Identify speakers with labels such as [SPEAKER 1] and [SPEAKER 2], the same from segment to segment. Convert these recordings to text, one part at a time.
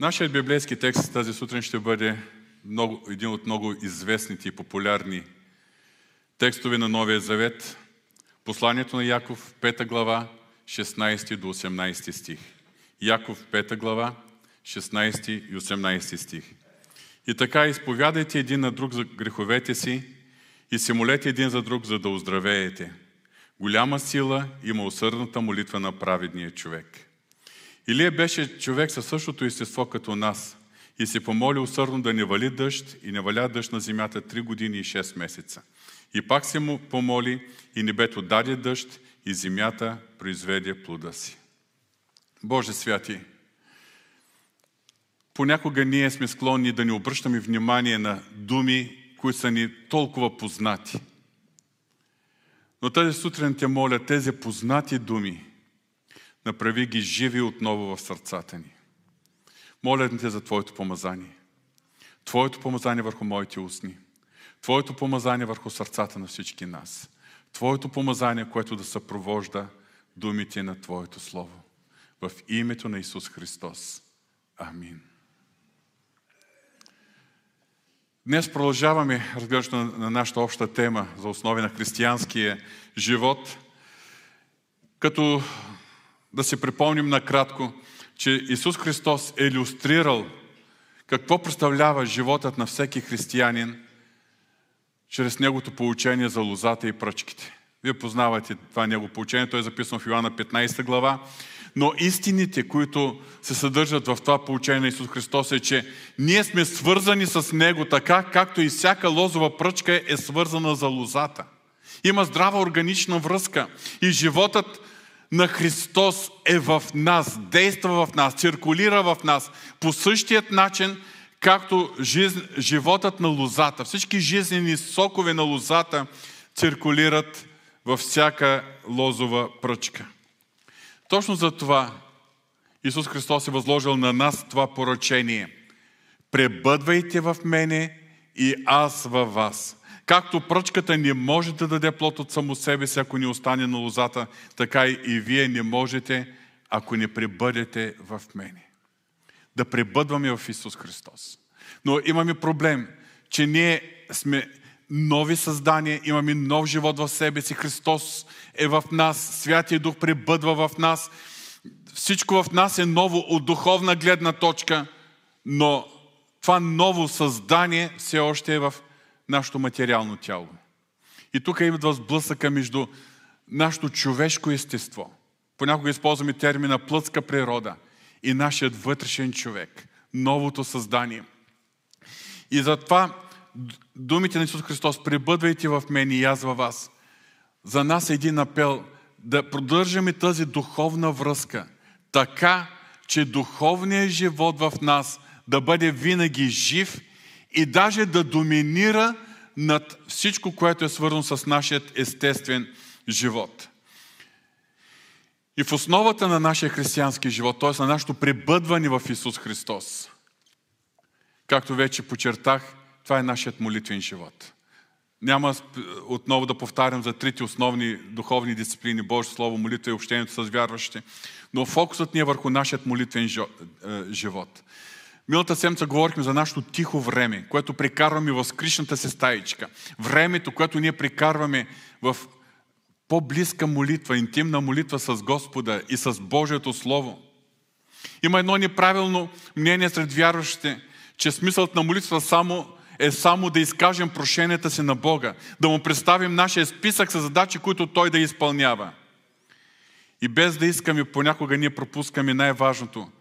[SPEAKER 1] Нашият библейски текст тази сутрин ще бъде много, един от много известните и популярни текстове на Новия Завет. Посланието на Яков, 5 глава, 16 до 18 стих. Яков, 5 глава, 16 и 18 стих. И така изповядайте един на друг за греховете си и се молете един за друг, за да оздравеете. Голяма сила има усърдната молитва на праведния човек. Илия беше човек със същото естество като нас и се помоли усърдно да не вали дъжд и не валя дъжд на земята 3 години и 6 месеца. И пак се му помоли и небето даде дъжд и земята произведе плода си. Боже святи, понякога ние сме склонни да не обръщаме внимание на думи, които са ни толкова познати. Но тази сутрин те моля тези познати думи направи ги живи отново в сърцата ни. Моля те за Твоето помазание. Твоето помазание върху моите устни. Твоето помазание върху сърцата на всички нас. Твоето помазание, което да съпровожда думите на Твоето Слово. В името на Исус Христос. Амин. Днес продължаваме разглеждането на нашата обща тема за основи на християнския живот, като да си припомним накратко, че Исус Христос е иллюстрирал какво представлява животът на всеки християнин чрез Неговото получение за лозата и пръчките. Вие познавате това Негово получение, то е записано в Йоанна 15 глава. Но истините, които се съдържат в това получение на Исус Христос е, че ние сме свързани с Него така, както и всяка лозова пръчка е свързана за лозата. Има здрава органична връзка и животът на Христос е в нас, действа в нас, циркулира в нас по същият начин, както жиз... животът на лозата. Всички жизнени сокове на лозата циркулират във всяка лозова пръчка. Точно за това Исус Христос е възложил на нас това поръчение. Пребъдвайте в мене и аз във вас. Както пръчката не може да даде плод от само себе си, ако не остане на лозата, така и вие не можете, ако не пребъдете в мене. Да пребъдваме в Исус Христос. Но имаме проблем, че ние сме нови създания, имаме нов живот в себе си. Христос е в нас, Святия Дух пребъдва в нас. Всичко в нас е ново от духовна гледна точка, но това ново създание все още е в нашето материално тяло. И тук идва сблъсъка между нашето човешко естество. Понякога използваме термина плътска природа и нашият вътрешен човек, новото създание. И затова думите на Исус Христос, пребъдвайте в мен и аз във вас. За нас е един апел да продържаме тази духовна връзка, така, че духовният живот в нас да бъде винаги жив и даже да доминира над всичко, което е свързано с нашия естествен живот. И в основата на нашия християнски живот, т.е. на нашето пребъдване в Исус Христос, както вече почертах, това е нашият молитвен живот. Няма отново да повтарям за трите основни духовни дисциплини Божие Слово, молитва и общението с вярващите, но фокусът ни е върху нашият молитвен е, живот. Милата седмица говорихме за нашето тихо време, което прекарваме в скришната си стаичка. Времето, което ние прекарваме в по-близка молитва, интимна молитва с Господа и с Божието Слово. Има едно неправилно мнение сред вярващите, че смисълът на молитва само е само да изкажем прошенията си на Бога, да му представим нашия списък с задачи, които Той да изпълнява. И без да искаме, понякога ние пропускаме най-важното –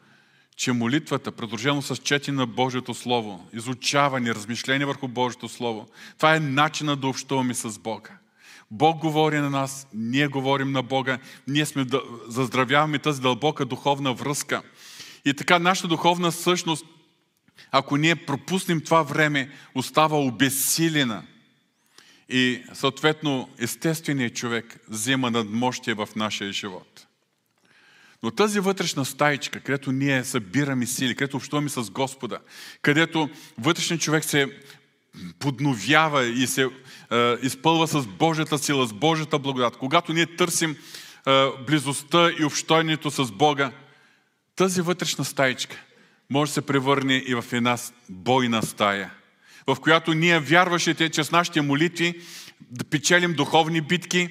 [SPEAKER 1] че молитвата, предложено с чети на Божието Слово, изучаване, размишление върху Божието Слово, това е начинът да общуваме с Бога. Бог говори на нас, ние говорим на Бога, ние сме заздравяваме тази дълбока духовна връзка. И така нашата духовна същност, ако ние пропуснем това време, остава обесилена. И съответно естественият човек взема надмощие в нашия живот. Но тази вътрешна стаичка, където ние събираме сили, където общуваме с Господа, където вътрешният човек се подновява и се е, изпълва с Божията сила, с Божията благодат, когато ние търсим е, близостта и общението с Бога, тази вътрешна стаичка може да се превърне и в една бойна стая, в която ние, вярващите, чрез нашите молитви, да печелим духовни битки,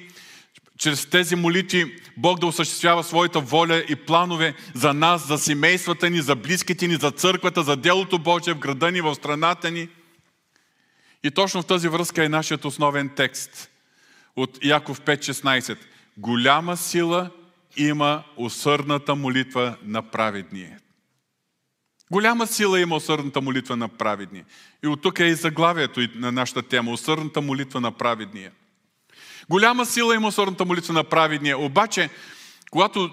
[SPEAKER 1] чрез тези молитви Бог да осъществява своята воля и планове за нас, за семействата ни, за близките ни, за църквата, за делото Божие в града ни, в страната ни. И точно в тази връзка е нашият основен текст от Яков 5.16. Голяма сила има усърдната молитва на праведния. Голяма сила има усърдната молитва на праведния. И от тук е и заглавието на нашата тема. Усърдната молитва на праведния. Голяма сила има усърдната молитва на праведния. Обаче, когато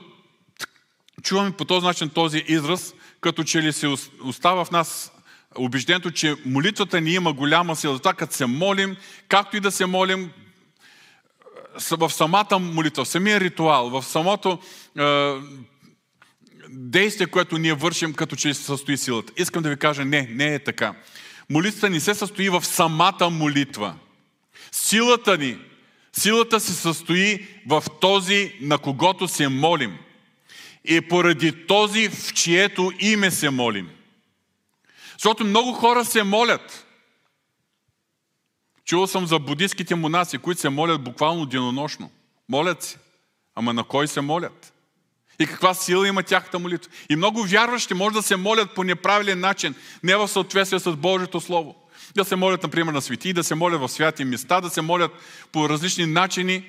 [SPEAKER 1] чуваме по този начин този израз, като че ли се остава в нас убеждението, че молитвата ни има голяма сила. Затова като се молим, както и да се молим, в самата молитва, в самия ритуал, в самото е, действие, което ние вършим, като че се състои силата. Искам да ви кажа, не, не е така. Молитвата ни се състои в самата молитва. Силата ни, силата се състои в този, на когото се молим. И поради този, в чието име се молим. Защото много хора се молят. Чувал съм за будистските монаси, които се молят буквално денонощно. Молят се. Ама на кой се молят? И каква сила има тяхната молитва? И много вярващи може да се молят по неправилен начин, не в съответствие с Божието Слово. Да се молят, например, на свети, да се молят в святи места, да се молят по различни начини,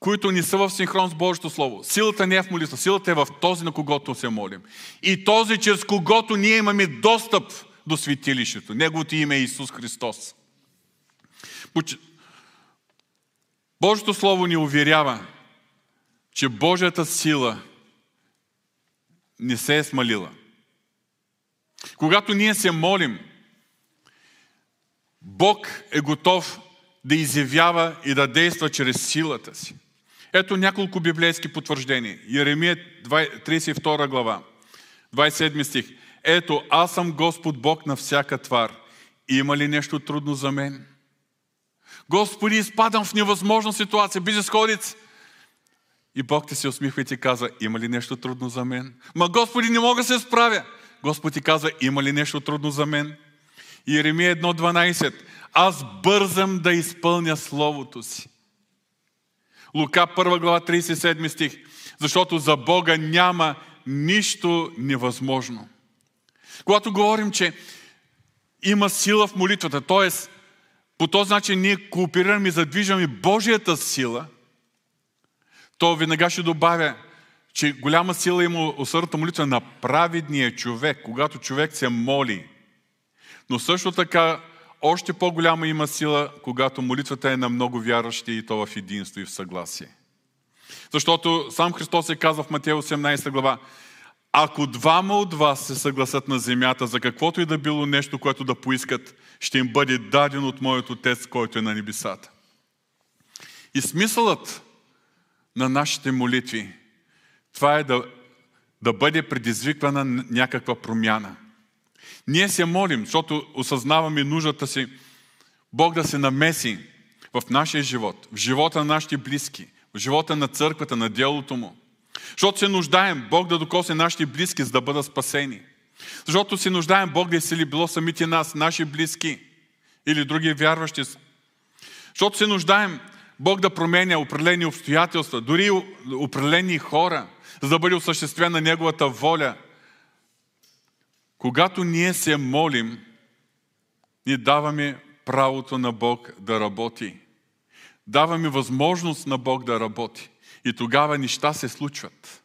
[SPEAKER 1] които не са в синхрон с Божието Слово. Силата не е в молитва, силата е в този, на когото се молим. И този, чрез когото ние имаме достъп до светилището. Неговото име е Исус Христос. Божието Слово ни уверява, че Божията сила не се е смалила. Когато ние се молим, Бог е готов да изявява и да действа чрез силата си. Ето няколко библейски потвърждения. Еремия 32 глава, 27 стих. Ето, аз съм Господ Бог на всяка твар. Има ли нещо трудно за мен? Господи, изпадам в невъзможна ситуация, бизнес И Бог ти се усмихва и ти казва, има ли нещо трудно за мен? Ма Господи, не мога да се справя. Господ ти казва, има ли нещо трудно за мен? Иеремия 1.12. Аз бързам да изпълня Словото си. Лука 1 глава 37 стих. Защото за Бога няма нищо невъзможно. Когато говорим, че има сила в молитвата, т.е. по този начин ние кооперираме и задвижваме Божията сила, то веднага ще добавя, че голяма сила има усърдната молитва на праведния човек, когато човек се моли. Но също така още по-голяма има сила, когато молитвата е на много вярващи и то в единство и в съгласие. Защото сам Христос е казва в Матея 18 глава, ако двама от вас се съгласат на земята за каквото и да било нещо, което да поискат, ще им бъде даден от моят Отец, който е на небесата. И смисълът на нашите молитви, това е да, да бъде предизвиквана някаква промяна. Ние се молим, защото осъзнаваме нуждата си Бог да се намеси в нашия живот, в живота на нашите близки, в живота на църквата, на делото му. Защото се нуждаем Бог да докосне нашите близки, за да бъдат спасени. Защото се нуждаем Бог да изцели било самите нас, наши близки или други вярващи. Защото се нуждаем Бог да променя определени обстоятелства, дори определени хора, за да бъде осъществена Неговата воля. Когато ние се молим, ние даваме правото на Бог да работи. Даваме възможност на Бог да работи. И тогава неща се случват.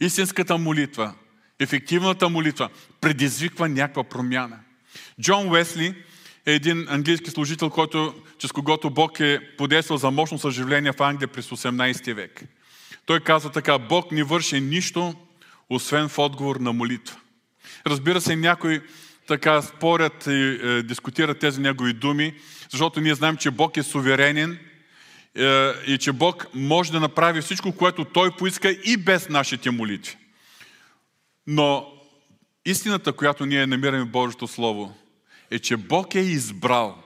[SPEAKER 1] Истинската молитва, ефективната молитва предизвиква някаква промяна. Джон Уесли е един английски служител, който, чрез когото Бог е подействал за мощно съживление в Англия през 18 век. Той казва така, Бог не върши нищо, освен в отговор на молитва. Разбира се, някои така спорят и е, дискутират тези негови думи, защото ние знаем, че Бог е суверенен е, и че Бог може да направи всичко, което Той поиска и без нашите молитви. Но истината, която ние намираме в Божието Слово, е, че Бог е избрал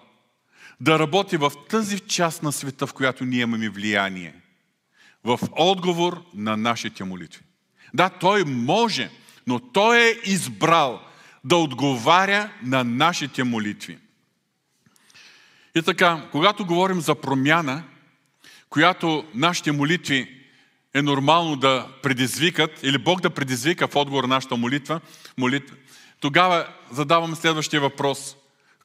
[SPEAKER 1] да работи в тази част на света, в която ние имаме влияние, в отговор на нашите молитви. Да, Той може, но Той е избрал да отговаря на нашите молитви. И така, когато говорим за промяна, която нашите молитви е нормално да предизвикат, или Бог да предизвика в отговор на нашата молитва, молитва тогава задавам следващия въпрос.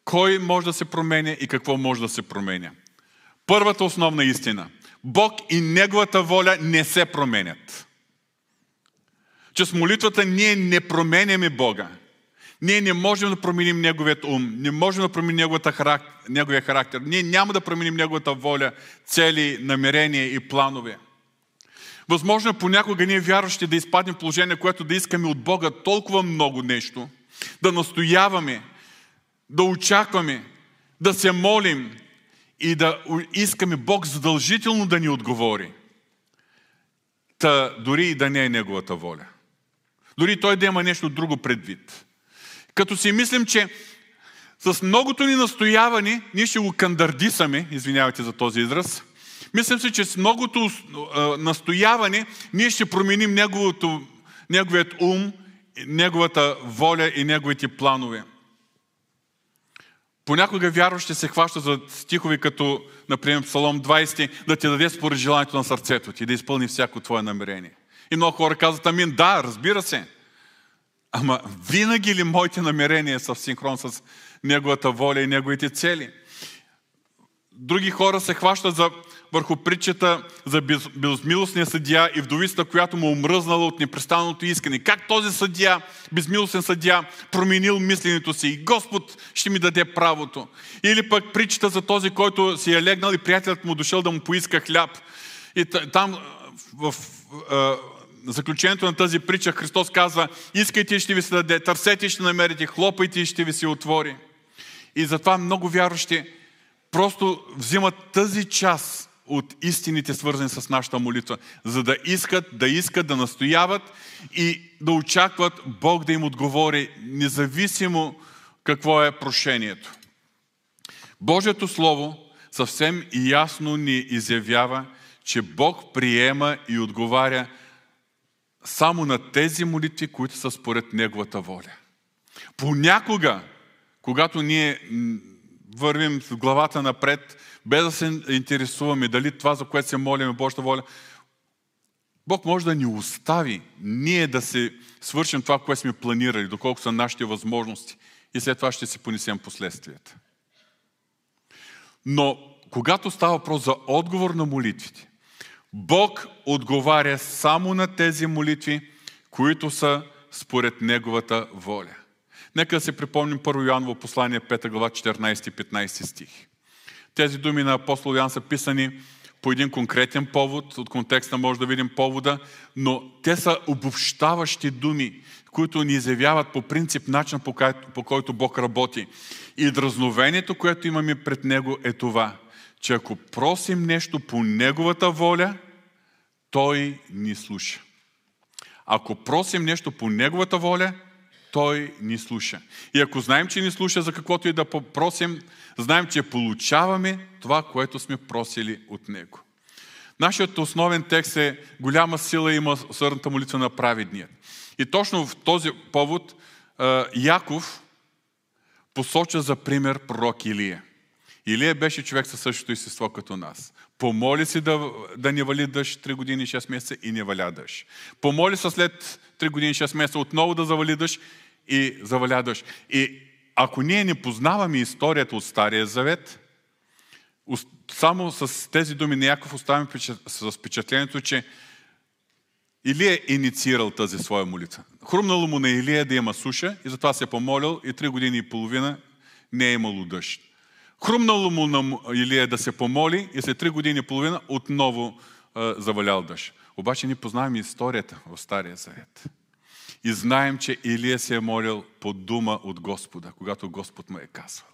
[SPEAKER 1] Кой може да се променя и какво може да се променя? Първата основна истина. Бог и Неговата воля не се променят. Че с молитвата ние не променяме Бога. Ние не можем да променим Неговият ум, не можем да променим характер, Неговия характер. Ние няма да променим Неговата воля, цели, намерения и планове. Възможно е понякога ние вярващи да изпаднем положение, което да искаме от Бога толкова много нещо, да настояваме, да очакваме, да се молим и да искаме Бог задължително да ни отговори. Та дори и да не е Неговата воля. Дори Той да има нещо друго предвид. Като си мислим, че с многото ни настояване, ние ще го кандардисаме, извинявайте за този израз, мислим си, че с многото настояване ние ще променим неговото, неговият ум, неговата воля и неговите планове. Понякога вярващи се хваща за стихови, като, например, Псалом 20, да ти даде според желанието на сърцето ти, да изпълни всяко твое намерение. И много хора казват, амин, да, разбира се. Ама винаги ли моите намерения са в синхрон с Неговата воля и Неговите цели? Други хора се хващат за, върху притчата за без, безмилостния съдия и вдовицата, която му омръзнала от непрестанното искане. Как този съдия, безмилостен съдия, променил мисленето си и Господ ще ми даде правото. Или пък притчата за този, който си е легнал и приятелят му дошъл да му поиска хляб. И там в, в, в заключението на тази притча Христос казва, искайте и ще ви се даде, търсете и ще намерите, хлопайте и ще ви се отвори. И затова много вярващи просто взимат тази част от истините, свързани с нашата молитва, за да искат, да искат, да настояват и да очакват Бог да им отговори, независимо какво е прошението. Божието Слово съвсем ясно ни изявява, че Бог приема и отговаря само на тези молитви, които са според Неговата воля. Понякога, когато ние вървим с главата напред, без да се интересуваме дали това, за което се молим, е Божията воля, Бог може да ни остави ние да се свършим това, което сме планирали, доколко са нашите възможности. И след това ще си понесем последствията. Но когато става въпрос за отговор на молитвите, Бог отговаря само на тези молитви, които са според Неговата воля. Нека да се припомним първо Йоаново послание 5 глава 14-15 стих. Тези думи на апостол Йоан са писани по един конкретен повод, от контекста може да видим повода, но те са обобщаващи думи, които ни изявяват по принцип начин по който Бог работи. И дразновението, което имаме пред Него е това, че ако просим нещо по Неговата воля, Той ни слуша. Ако просим нещо по Неговата воля, той ни слуша. И ако знаем, че ни слуша за каквото и да попросим, знаем, че получаваме това, което сме просили от Него. Нашият основен текст е голяма сила има сърната молитва на праведния. И точно в този повод Яков посоча за пример пророк Илия. Илия беше човек със същото естество като нас. Помоли си да, да не вали дъжд 3 години и 6 месеца и не валя дъжд. Помоли се след 3 години и 6 месеца отново да завали дъжд и заваля дъжд. И ако ние не познаваме историята от Стария Завет, само с тези думи на Яков оставяме с впечатлението, че Илия е инициирал тази своя молитва. Хрумнало му на Илия да има суша и затова се е помолил и три години и половина не е имало дъжд. Хрумнало му на Илия да се помоли и след три години и половина отново е, завалял дъжд. Обаче ние познаваме историята в Стария Завет. И знаем, че Илия се е молил по дума от Господа, когато Господ му е казвал.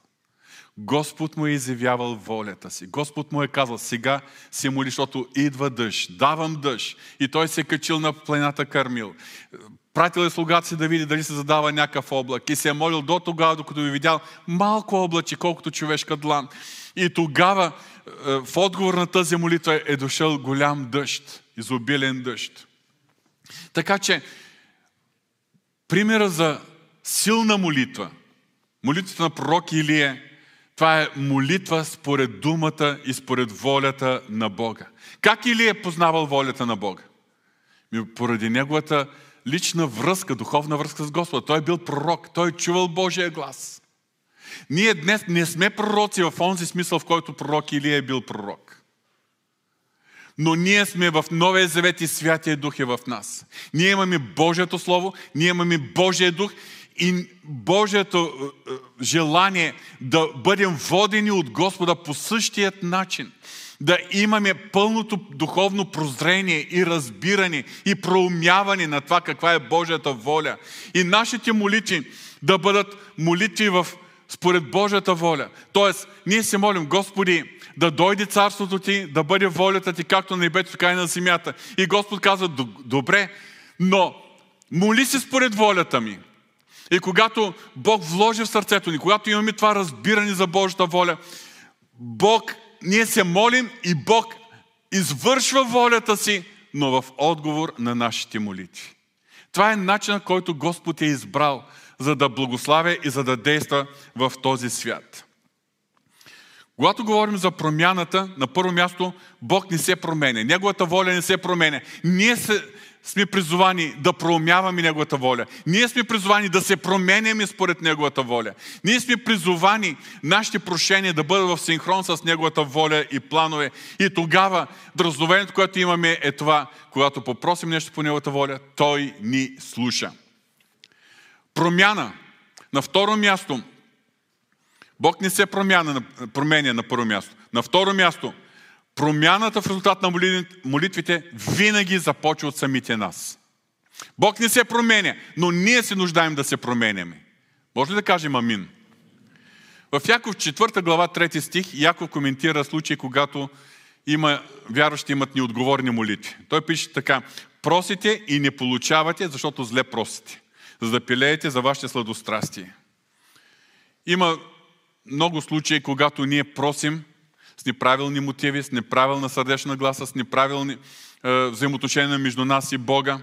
[SPEAKER 1] Господ му е изявявал волята си. Господ му е казал, сега се моли, защото идва дъжд, давам дъжд. И той се е качил на планината Кармил. Пратил е слугата си да види дали се задава някакъв облак. И се е молил до тогава, докато ви видял малко облаче, колкото човешка длан. И тогава е, в отговор на тази молитва е дошъл голям дъжд, изобилен дъжд. Така че, примера за силна молитва. Молитвата на пророк Илия, това е молитва според думата и според волята на Бога. Как Илия е познавал волята на Бога? Поради неговата лична връзка, духовна връзка с Господа. Той е бил пророк, той е чувал Божия глас. Ние днес не сме пророци в онзи смисъл, в който пророк Илия е бил пророк. Но ние сме в Новия Завет и Святия Дух е в нас. Ние имаме Божието Слово, ние имаме Божия Дух и Божието е, е, желание да бъдем водени от Господа по същият начин. Да имаме пълното духовно прозрение и разбиране и проумяване на това каква е Божията воля. И нашите молитви да бъдат молитви в според Божията воля. Тоест, ние се молим, Господи, да дойде царството Ти, да бъде волята Ти, както на небето, така и на земята. И Господ казва, добре, но моли се според волята ми. И когато Бог вложи в сърцето ни, когато имаме това разбиране за Божията воля, Бог, ние се молим и Бог извършва волята си, но в отговор на нашите молитви. Това е начинът, който Господ е избрал – за да благославя и за да действа в този свят. Когато говорим за промяната, на първо място Бог не се променя. Неговата воля не се променя. Ние се, сме призовани да проумяваме Неговата воля. Ние сме призовани да се променяме според Неговата воля. Ние сме призовани нашите прошения да бъдат в синхрон с Неговата воля и планове. И тогава дразновението, което имаме е това, когато попросим нещо по Неговата воля, Той ни слуша. Промяна. На второ място, Бог не се промяна, променя на първо място. На второ място, промяната в резултат на молитвите винаги започва от самите нас. Бог не се променя, но ние се нуждаем да се променяме. Може ли да кажем амин? В Яков 4 глава 3 стих Яков коментира случай, когато има, вярващи имат неотговорни молитви. Той пише така, просите и не получавате, защото зле просите за да пилеете за вашите сладострастие. Има много случаи, когато ние просим с неправилни мотиви, с неправилна сърдечна гласа, с неправилни е, взаимоотношения между нас и Бога.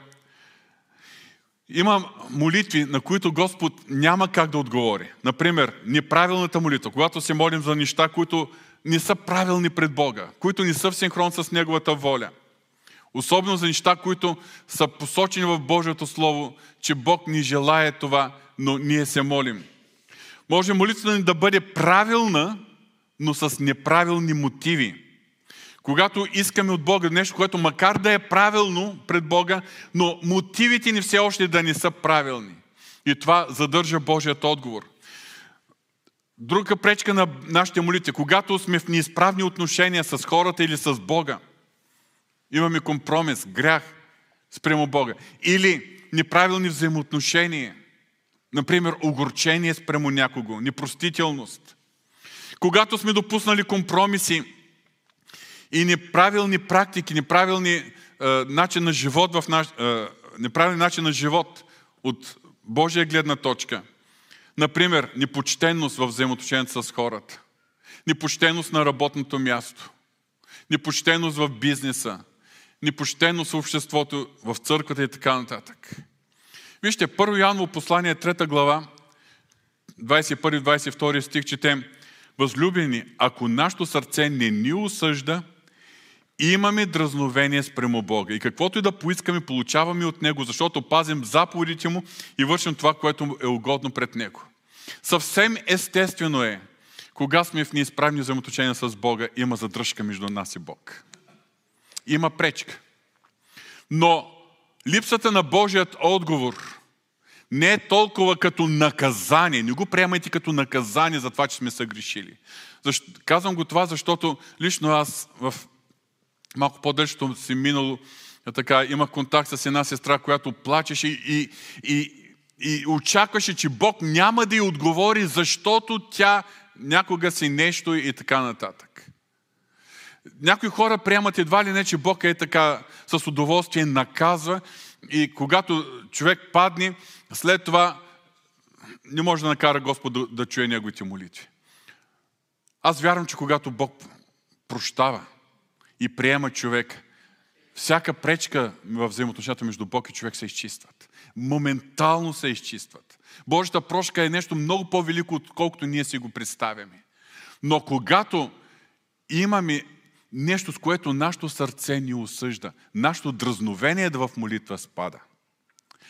[SPEAKER 1] Има молитви, на които Господ няма как да отговори. Например, неправилната молитва, когато се молим за неща, които не са правилни пред Бога, които не са в синхрон с Неговата воля – Особено за неща, които са посочени в Божието Слово, че Бог ни желая това, но ние се молим. Може молитвата ни да бъде правилна, но с неправилни мотиви. Когато искаме от Бога нещо, което макар да е правилно пред Бога, но мотивите ни все още да не са правилни. И това задържа Божият отговор. Друга пречка на нашите молитви, когато сме в неизправни отношения с хората или с Бога – Имаме компромис, грях спрямо Бога. Или неправилни взаимоотношения. Например, огорчение спрямо някого, непростителност. Когато сме допуснали компромиси и неправилни практики, неправилни е, начин на живот в наш, е, неправилен начин на живот от Божия гледна точка. Например, непочтенност в взаимоотношението с хората. Непочтеност на работното място. Непочтеност в бизнеса непочтеност в обществото, в църквата и така нататък. Вижте, първо Яново послание, 3 глава, 21-22 стих, четем Възлюбени, ако нашето сърце не ни осъжда, имаме дразновение спрямо Бога. И каквото и да поискаме, получаваме от Него, защото пазим заповедите Му и вършим това, което е угодно пред Него. Съвсем естествено е, кога сме в неизправни взаимоотношения с Бога, има задръжка между нас и Бог има пречка. Но липсата на Божият отговор не е толкова като наказание. Не го приемайте като наказание за това, че сме съгрешили. Защо, казвам го това, защото лично аз в малко по-дължото си минало така, имах контакт с една сестра, която плачеше и, и, и очакваше, че Бог няма да й отговори, защото тя някога си нещо и така нататък. Някои хора приемат едва ли не, че Бог е така с удоволствие наказва и когато човек падне, след това не може да накара Господ да, да чуе неговите молитви. Аз вярвам, че когато Бог прощава и приема човек, всяка пречка в взаимоотношенията между Бог и човек се изчистват. Моментално се изчистват. Божията прошка е нещо много по-велико, отколкото ние си го представяме. Но когато имаме нещо, с което нашето сърце ни осъжда, нашето дразновение да в молитва спада.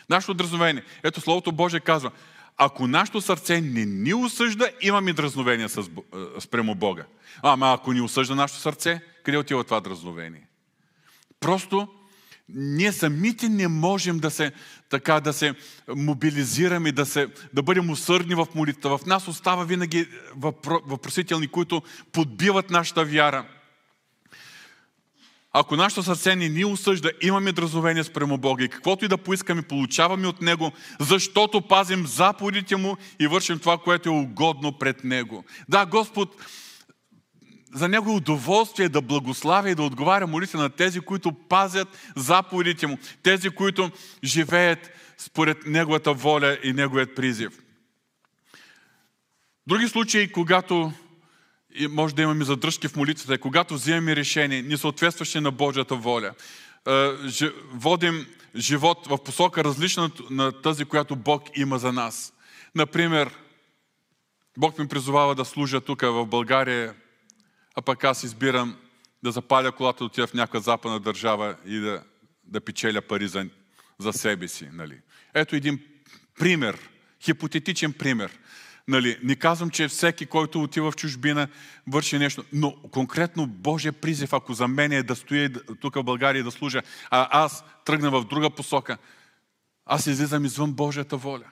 [SPEAKER 1] Нашето дразновение. Ето Словото Божие казва, ако нашето сърце не ни осъжда, имаме дразновение с, спрямо Бога. Ама ако ни осъжда нашето сърце, къде отива това дразновение? Просто ние самите не можем да се, така, да се мобилизираме, да, се, да бъдем усърдни в молитва. В нас остава винаги въпросителни, които подбиват нашата вяра. Ако нашето сърце не ни осъжда, имаме дразновение спрямо Бога и каквото и да поискаме, получаваме от Него, защото пазим заповедите Му и вършим това, което е угодно пред Него. Да, Господ за него е удоволствие да благославя и да отговаря молитва на тези, които пазят заповедите му, тези, които живеят според неговата воля и неговият призив. Други случаи, когато може да имаме задръжки в молитвата, когато вземем решение, не съответстващи на Божията воля, водим живот в посока различна на тази, която Бог има за нас. Например, Бог ми призовава да служа тук в България а пък аз избирам да запаля колата, да отида в някаква западна държава и да, да печеля пари за, за себе си. Нали. Ето един пример, хипотетичен пример. Нали, не казвам, че всеки, който отива в чужбина, върши нещо, но конкретно Божия призив, ако за мен е да стоя тук в България и да служа, а аз тръгна в друга посока, аз излизам извън Божията воля.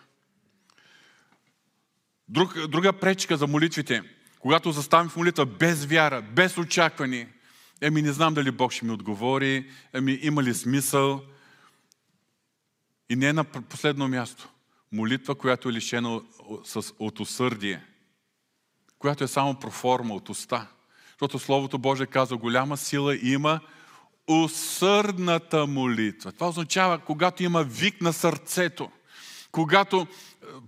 [SPEAKER 1] Друг, друга пречка за молитвите – когато заставим в молитва без вяра, без очакване, еми не знам дали Бог ще ми отговори, еми има ли смисъл. И не е на последно място. Молитва, която е лишена от усърдие, която е само проформа от уста. Защото Словото Божие казва, голяма сила има усърдната молитва. Това означава, когато има вик на сърцето, когато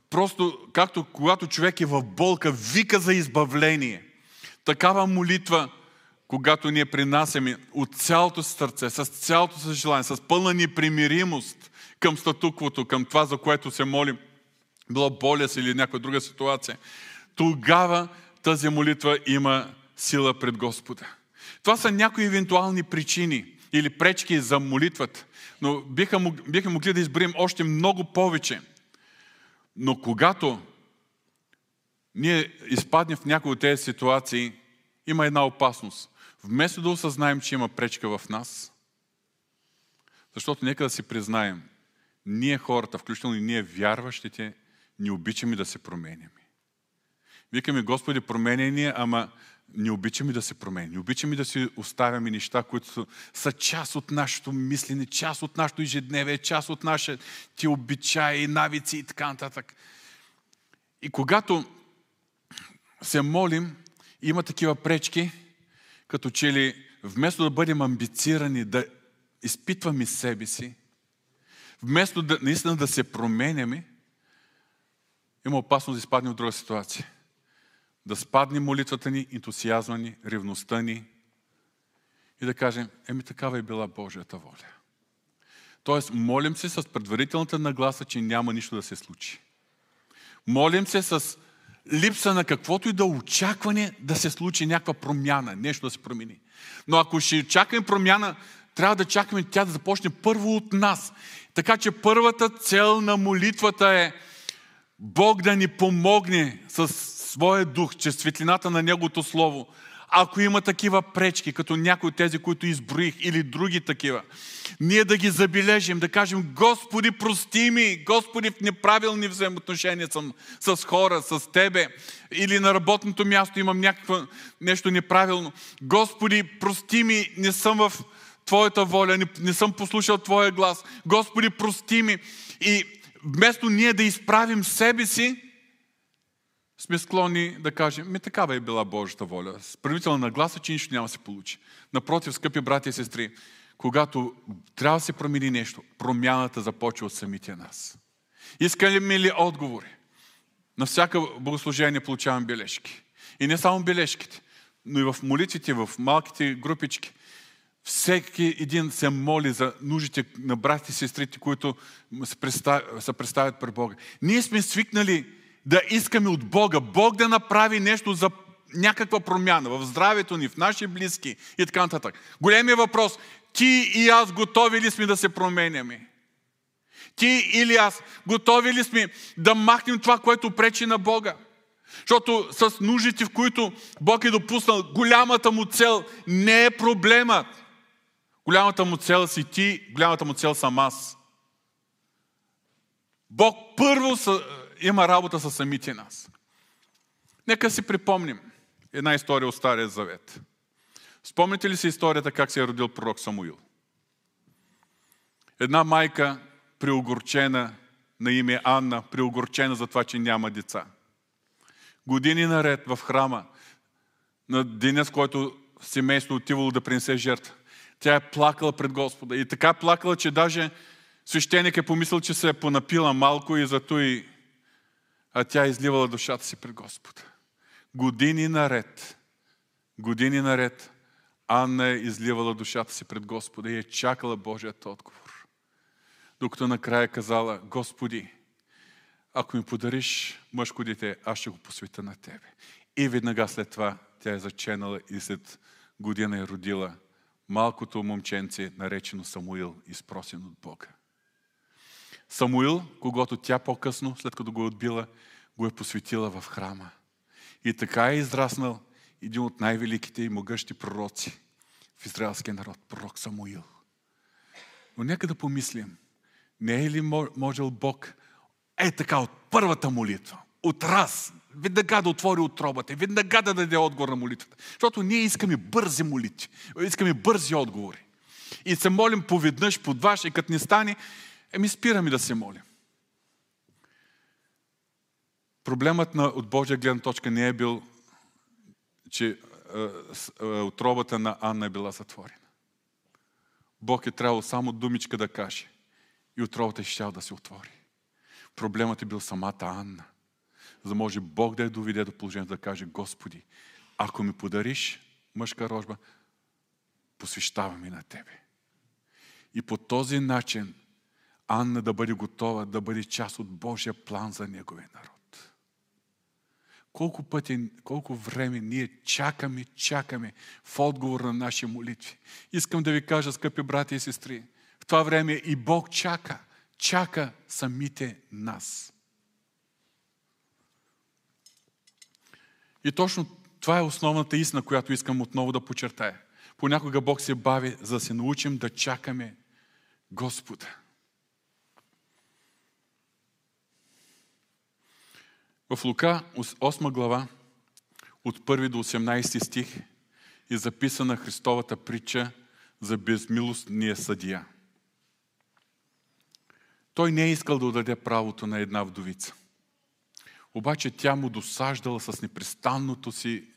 [SPEAKER 1] просто, както когато човек е в болка, вика за избавление. Такава молитва, когато ние принасяме от цялото си сърце, с цялото си желание, с пълна непримиримост към статуквото, към това, за което се молим, било болест или някаква друга ситуация, тогава тази молитва има сила пред Господа. Това са някои евентуални причини или пречки за молитвата, но биха, биха могли да изброим още много повече – но когато ние изпаднем в някои от тези ситуации, има една опасност. Вместо да осъзнаем, че има пречка в нас, защото нека да си признаем, ние хората, включително и ние вярващите, ни обичаме да се променяме. Викаме, Господи, променяй ни, ама не обичаме да се промени. Не обичаме да си оставяме неща, които са част от нашето мислене, част от нашето ежедневие, част от нашите обичаи, навици и така нататък. И когато се молим, има такива пречки, като че ли вместо да бъдем амбицирани, да изпитваме себе си, вместо да, наистина да се променяме, има опасност да изпаднем в друга ситуация да спадне молитвата ни, ентусиазма ни, ревността ни и да кажем, еми такава е била Божията воля. Тоест, молим се с предварителната нагласа, че няма нищо да се случи. Молим се с липса на каквото и да очакване да се случи някаква промяна, нещо да се промени. Но ако ще чакаме промяна, трябва да чакаме тя да започне първо от нас. Така че първата цел на молитвата е Бог да ни помогне с своя дух, чрез светлината на Неговото Слово, ако има такива пречки, като някои от тези, които изброих, или други такива, ние да ги забележим, да кажем, Господи, прости ми, Господи, в неправилни взаимоотношения съм с хора, с Тебе, или на работното място имам някакво нещо неправилно. Господи, прости ми, не съм в Твоята воля, не, не съм послушал Твоя глас. Господи, прости ми. И вместо ние да изправим себе си, сме склонни да кажем, ми такава е била Божията воля. С правителна гласа, че нищо няма да се получи. Напротив, скъпи брати и сестри, когато трябва да се промени нещо, промяната започва от самите нас. Искаме ли отговори? На всяка богослужение получавам бележки. И не само бележките, но и в молитвите, в малките групички. Всеки един се моли за нуждите на братите и сестрите, които се представят, се представят пред Бога. Ние сме свикнали да искаме от Бога, Бог да направи нещо за някаква промяна в здравето ни, в наши близки и така нататък. Големият въпрос, ти и аз готови ли сме да се променяме? Ти или аз готови ли сме да махнем това, което пречи на Бога? Защото с нуждите, в които Бог е допуснал, голямата му цел не е проблемът. Голямата му цел си ти, голямата му цел съм аз. Бог първо има работа с самите нас. Нека си припомним една история от Стария Завет. Спомните ли си историята как се е родил пророк Самуил? Една майка, приогорчена на име Анна, приогорчена за това, че няма деца. Години наред в храма, на деня, с който семейство отивало да принесе жертва, тя е плакала пред Господа. И така плакала, че даже свещеник е помислил, че се е понапила малко и зато и а тя е изливала душата си пред Господа. Години наред, години наред, Анна е изливала душата си пред Господа и е чакала Божият отговор. Докато накрая казала, Господи, ако ми подариш мъжко дете, аз ще го посвета на Тебе. И веднага след това тя е заченала и след година е родила малкото момченце, наречено Самуил, изпросен от Бога. Самуил, когато тя по-късно, след като го е отбила, го е посветила в храма. И така е израснал един от най-великите и могъщи пророци в израелския народ, пророк Самуил. Но нека да помислим, не е ли можел Бог е така от първата молитва, от раз, веднага да отвори отробата, веднага да даде отговор на молитвата. Защото ние искаме бързи молитви, искаме бързи отговори. И се молим поведнъж, по дваш, и като не стане, еми спираме да се молим. Проблемът на, от Божия гледна точка не е бил, че отробата на Анна е била затворена. Бог е трябвало само думичка да каже и отробата е щял да се отвори. Проблемът е бил самата Анна. За да може Бог да я доведе до положението да каже, Господи, ако ми подариш мъжка рожба, посвещаваме на Тебе. И по този начин Анна да бъде готова да бъде част от Божия план за неговия народ. Колко пъти, колко време ние чакаме, чакаме в отговор на наши молитви. Искам да ви кажа, скъпи брати и сестри, в това време и Бог чака, чака самите нас. И точно това е основната истина, която искам отново да подчертая. Понякога Бог се бави, за да се научим да чакаме Господа. В Лука 8 глава, от 1 до 18 стих, е записана Христовата притча за безмилостния съдия. Той не е искал да отдаде правото на една вдовица. Обаче тя му досаждала с непрестанното си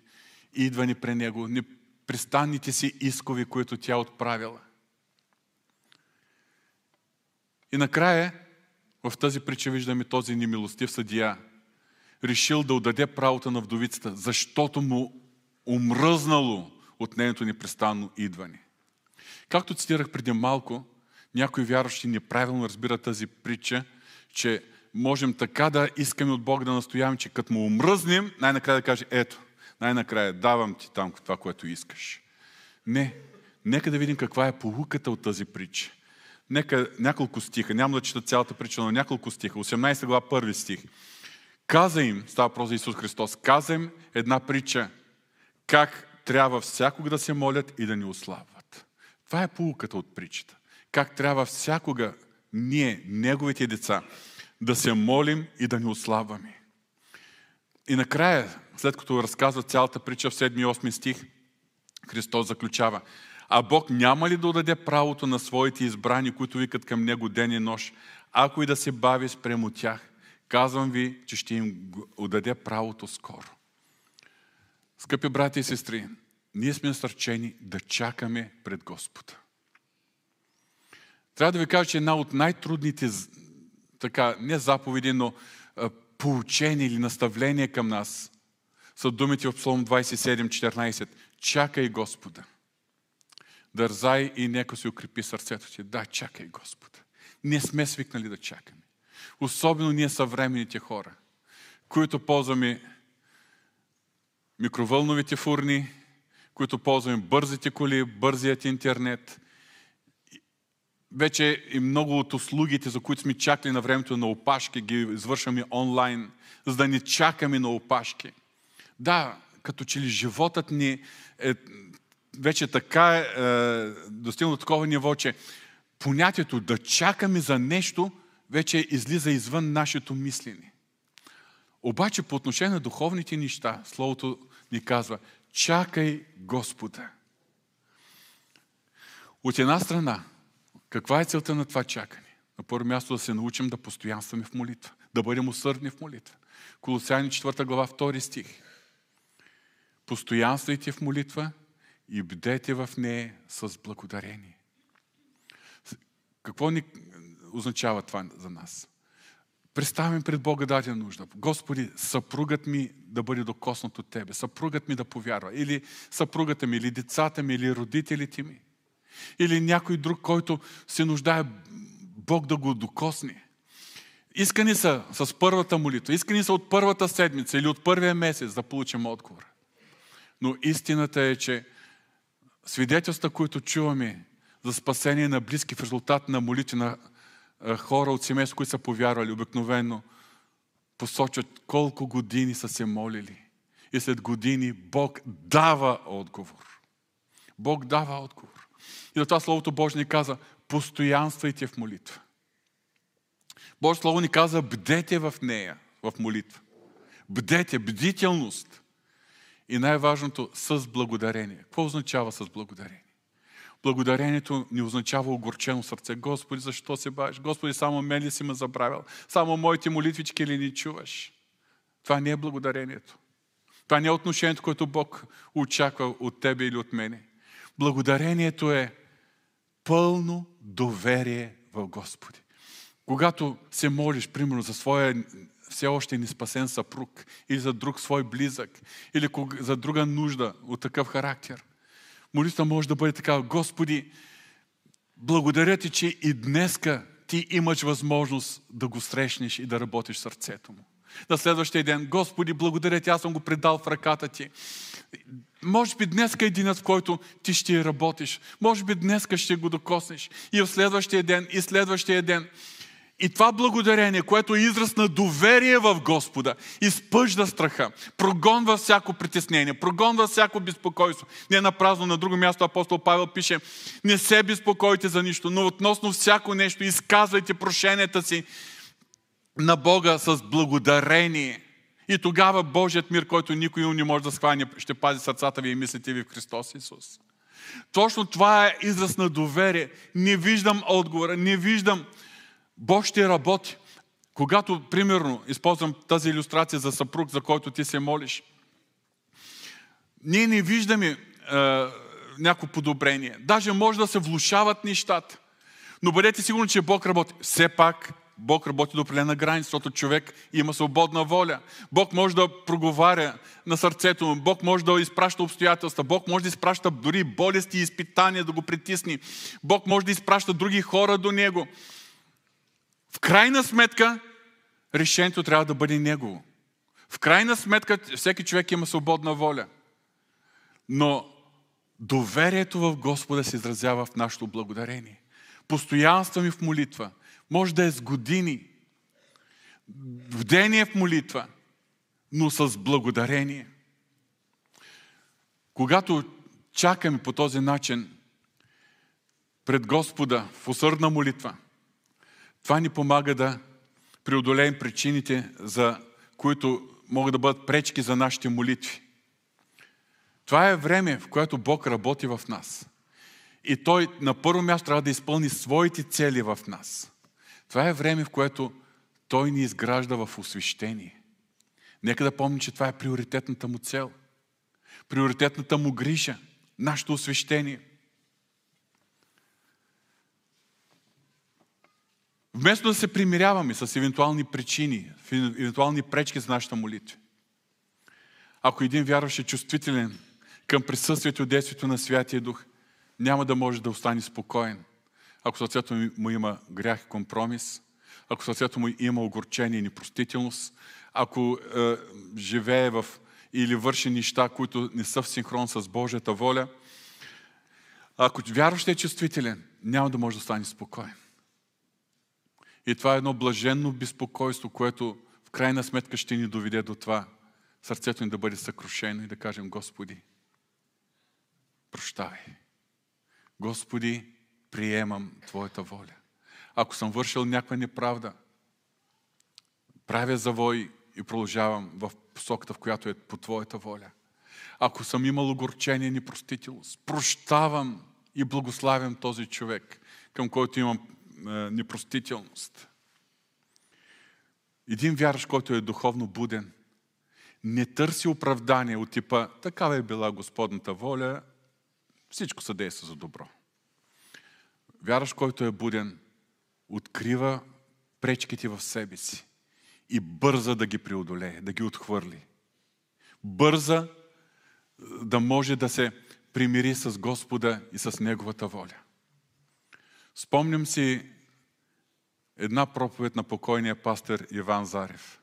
[SPEAKER 1] идване при него, непрестанните си искови, които тя отправила. И накрая, в тази притча виждаме този немилостив съдия, решил да отдаде правото на вдовицата, защото му умръзнало от нейното непрестанно идване. Както цитирах преди малко, някои вярващи неправилно разбират тази притча, че можем така да искаме от Бог да настояваме, че като му умръзнем, най-накрая да каже, ето, най-накрая давам ти там това, което искаш. Не. Нека да видим каква е полуката от тази притча. Нека няколко стиха, няма да чета цялата притча, но няколко стиха. 18 глава, първи стих. Каза им, става про за Исус Христос, каза им една притча, как трябва всякога да се молят и да ни ослабват. Това е полуката от притчата. Как трябва всякога ние, неговите деца, да се молим и да ни ослабваме. И накрая, след като разказва цялата притча в 7 и 8 стих, Христос заключава, а Бог няма ли да даде правото на своите избрани, които викат към Него ден и нощ, ако и да се бави спрямо тях? Казвам ви, че ще им отдаде правото скоро. Скъпи брати и сестри, ние сме насърчени да чакаме пред Господа. Трябва да ви кажа, че една от най-трудните, така, не заповеди, но поучения или наставления към нас са думите в Псалом 27.14. Чакай Господа. Дързай и нека си укрепи сърцето ти. Да, чакай Господ. Не сме свикнали да чакаме. Особено ние съвременните хора, които ползваме микровълновите фурни, които ползваме бързите коли, бързият интернет. Вече и много от услугите, за които сме чакали на времето на опашки, ги извършваме онлайн, за да не чакаме на опашки. Да, като че ли животът ни е вече така е, достигнал до такова ниво, че понятието да чакаме за нещо вече излиза извън нашето мислене. Обаче по отношение на духовните неща, Словото ни казва, чакай Господа. От една страна, каква е целта на това чакане? На първо място да се научим да постоянстваме в молитва, да бъдем усърдни в молитва. Колосяни 4 глава 2 стих. Постоянствайте в молитва и бдете в нея с благодарение. Какво ни означава това за нас? Представим пред Бога дадена нужда. Господи, съпругът ми да бъде докоснат от Тебе, съпругът ми да повярва, или съпругата ми, или децата ми, или родителите ми, или някой друг, който се нуждае Бог да го докосне. Искани са с първата молитва, искани са от първата седмица или от първия месец да получим отговор. Но истината е, че свидетелства, които чуваме за спасение на близки в резултат на молитви на хора от семейство, които са повярвали, обикновено посочват колко години са се молили. И след години Бог дава отговор. Бог дава отговор. И затова Словото Божие ни каза, постоянствайте в молитва. Божие Слово ни каза, бдете в нея, в молитва. Бдете, бдителност. И най-важното, с благодарение. Какво означава с благодарение? Благодарението не означава огорчено сърце. Господи, защо се бавиш? Господи, само мен ли си ме забравил? Само моите молитвички ли ни чуваш? Това не е благодарението. Това не е отношението, което Бог очаква от тебе или от мене. Благодарението е пълно доверие в Господи. Когато се молиш, примерно, за своя все още неспасен съпруг или за друг свой близък или за друга нужда от такъв характер – молитва може да бъде така, Господи, благодаря ти, че и днеска ти имаш възможност да го срещнеш и да работиш сърцето му. На следващия ден, Господи, благодаря ти, аз съм го предал в ръката ти. Може би днеска е денят, в който ти ще работиш. Може би днеска ще го докоснеш. И в следващия ден, и следващия ден. И това благодарение, което е израз на доверие в Господа, изпъжда страха, прогонва всяко притеснение, прогонва всяко безпокойство. Не на празно, на друго място апостол Павел пише, не се безпокойте за нищо, но относно всяко нещо изказвайте прошенията си на Бога с благодарение. И тогава Божият мир, който никой не може да схване, ще пази сърцата ви и мислите ви в Христос Исус. Точно това е израз на доверие. Не виждам отговора, не виждам Бог ще работи. Когато, примерно, използвам тази иллюстрация за съпруг, за който ти се молиш, ние не виждаме е, някакво подобрение. Даже може да се влушават нещата. Но бъдете сигурни, че Бог работи. Все пак Бог работи до определена граница, защото човек има свободна воля. Бог може да проговаря на сърцето му. Бог може да изпраща обстоятелства. Бог може да изпраща дори болести и изпитания да го притисни. Бог може да изпраща други хора до него. В крайна сметка, решението трябва да бъде негово. В крайна сметка, всеки човек има свободна воля. Но доверието в Господа се изразява в нашето благодарение. Постоянство ми в молитва. Може да е с години. Вдение в молитва, но с благодарение. Когато чакаме по този начин пред Господа в усърдна молитва – това ни помага да преодолеем причините, за които могат да бъдат пречки за нашите молитви. Това е време, в което Бог работи в нас. И Той на първо място трябва да изпълни своите цели в нас. Това е време, в което Той ни изгражда в освещение. Нека да помним, че това е приоритетната му цел. Приоритетната му грижа, нашето освещение – Вместо да се примиряваме с евентуални причини, евентуални пречки за нашата молитва. Ако един вярващ е чувствителен към присъствието и действието на Святия Дух, няма да може да остане спокоен. Ако сърцето му има грях и компромис, ако сърцето му има огорчение и непростителност, ако е, живее в или върши неща, които не са в синхрон с Божията воля, ако вярващ е чувствителен, няма да може да стане спокоен. И това е едно блаженно безпокойство, което в крайна сметка ще ни доведе до това сърцето ни да бъде съкрушено и да кажем Господи, прощавай. Господи, приемам Твоята воля. Ако съм вършил някаква неправда, правя завой и продължавам в посоката, в която е по Твоята воля. Ако съм имал огорчение непростителност, прощавам и благославям този човек, към който имам е, непростителност. Един вярващ, който е духовно буден, не търси оправдание от типа такава е била Господната воля, всичко се действа за добро. Вярващ, който е буден, открива пречките в себе си и бърза да ги преодолее, да ги отхвърли. Бърза е, да може да се примири с Господа и с Неговата воля. Спомням си една проповед на покойния пастор Иван Зарев.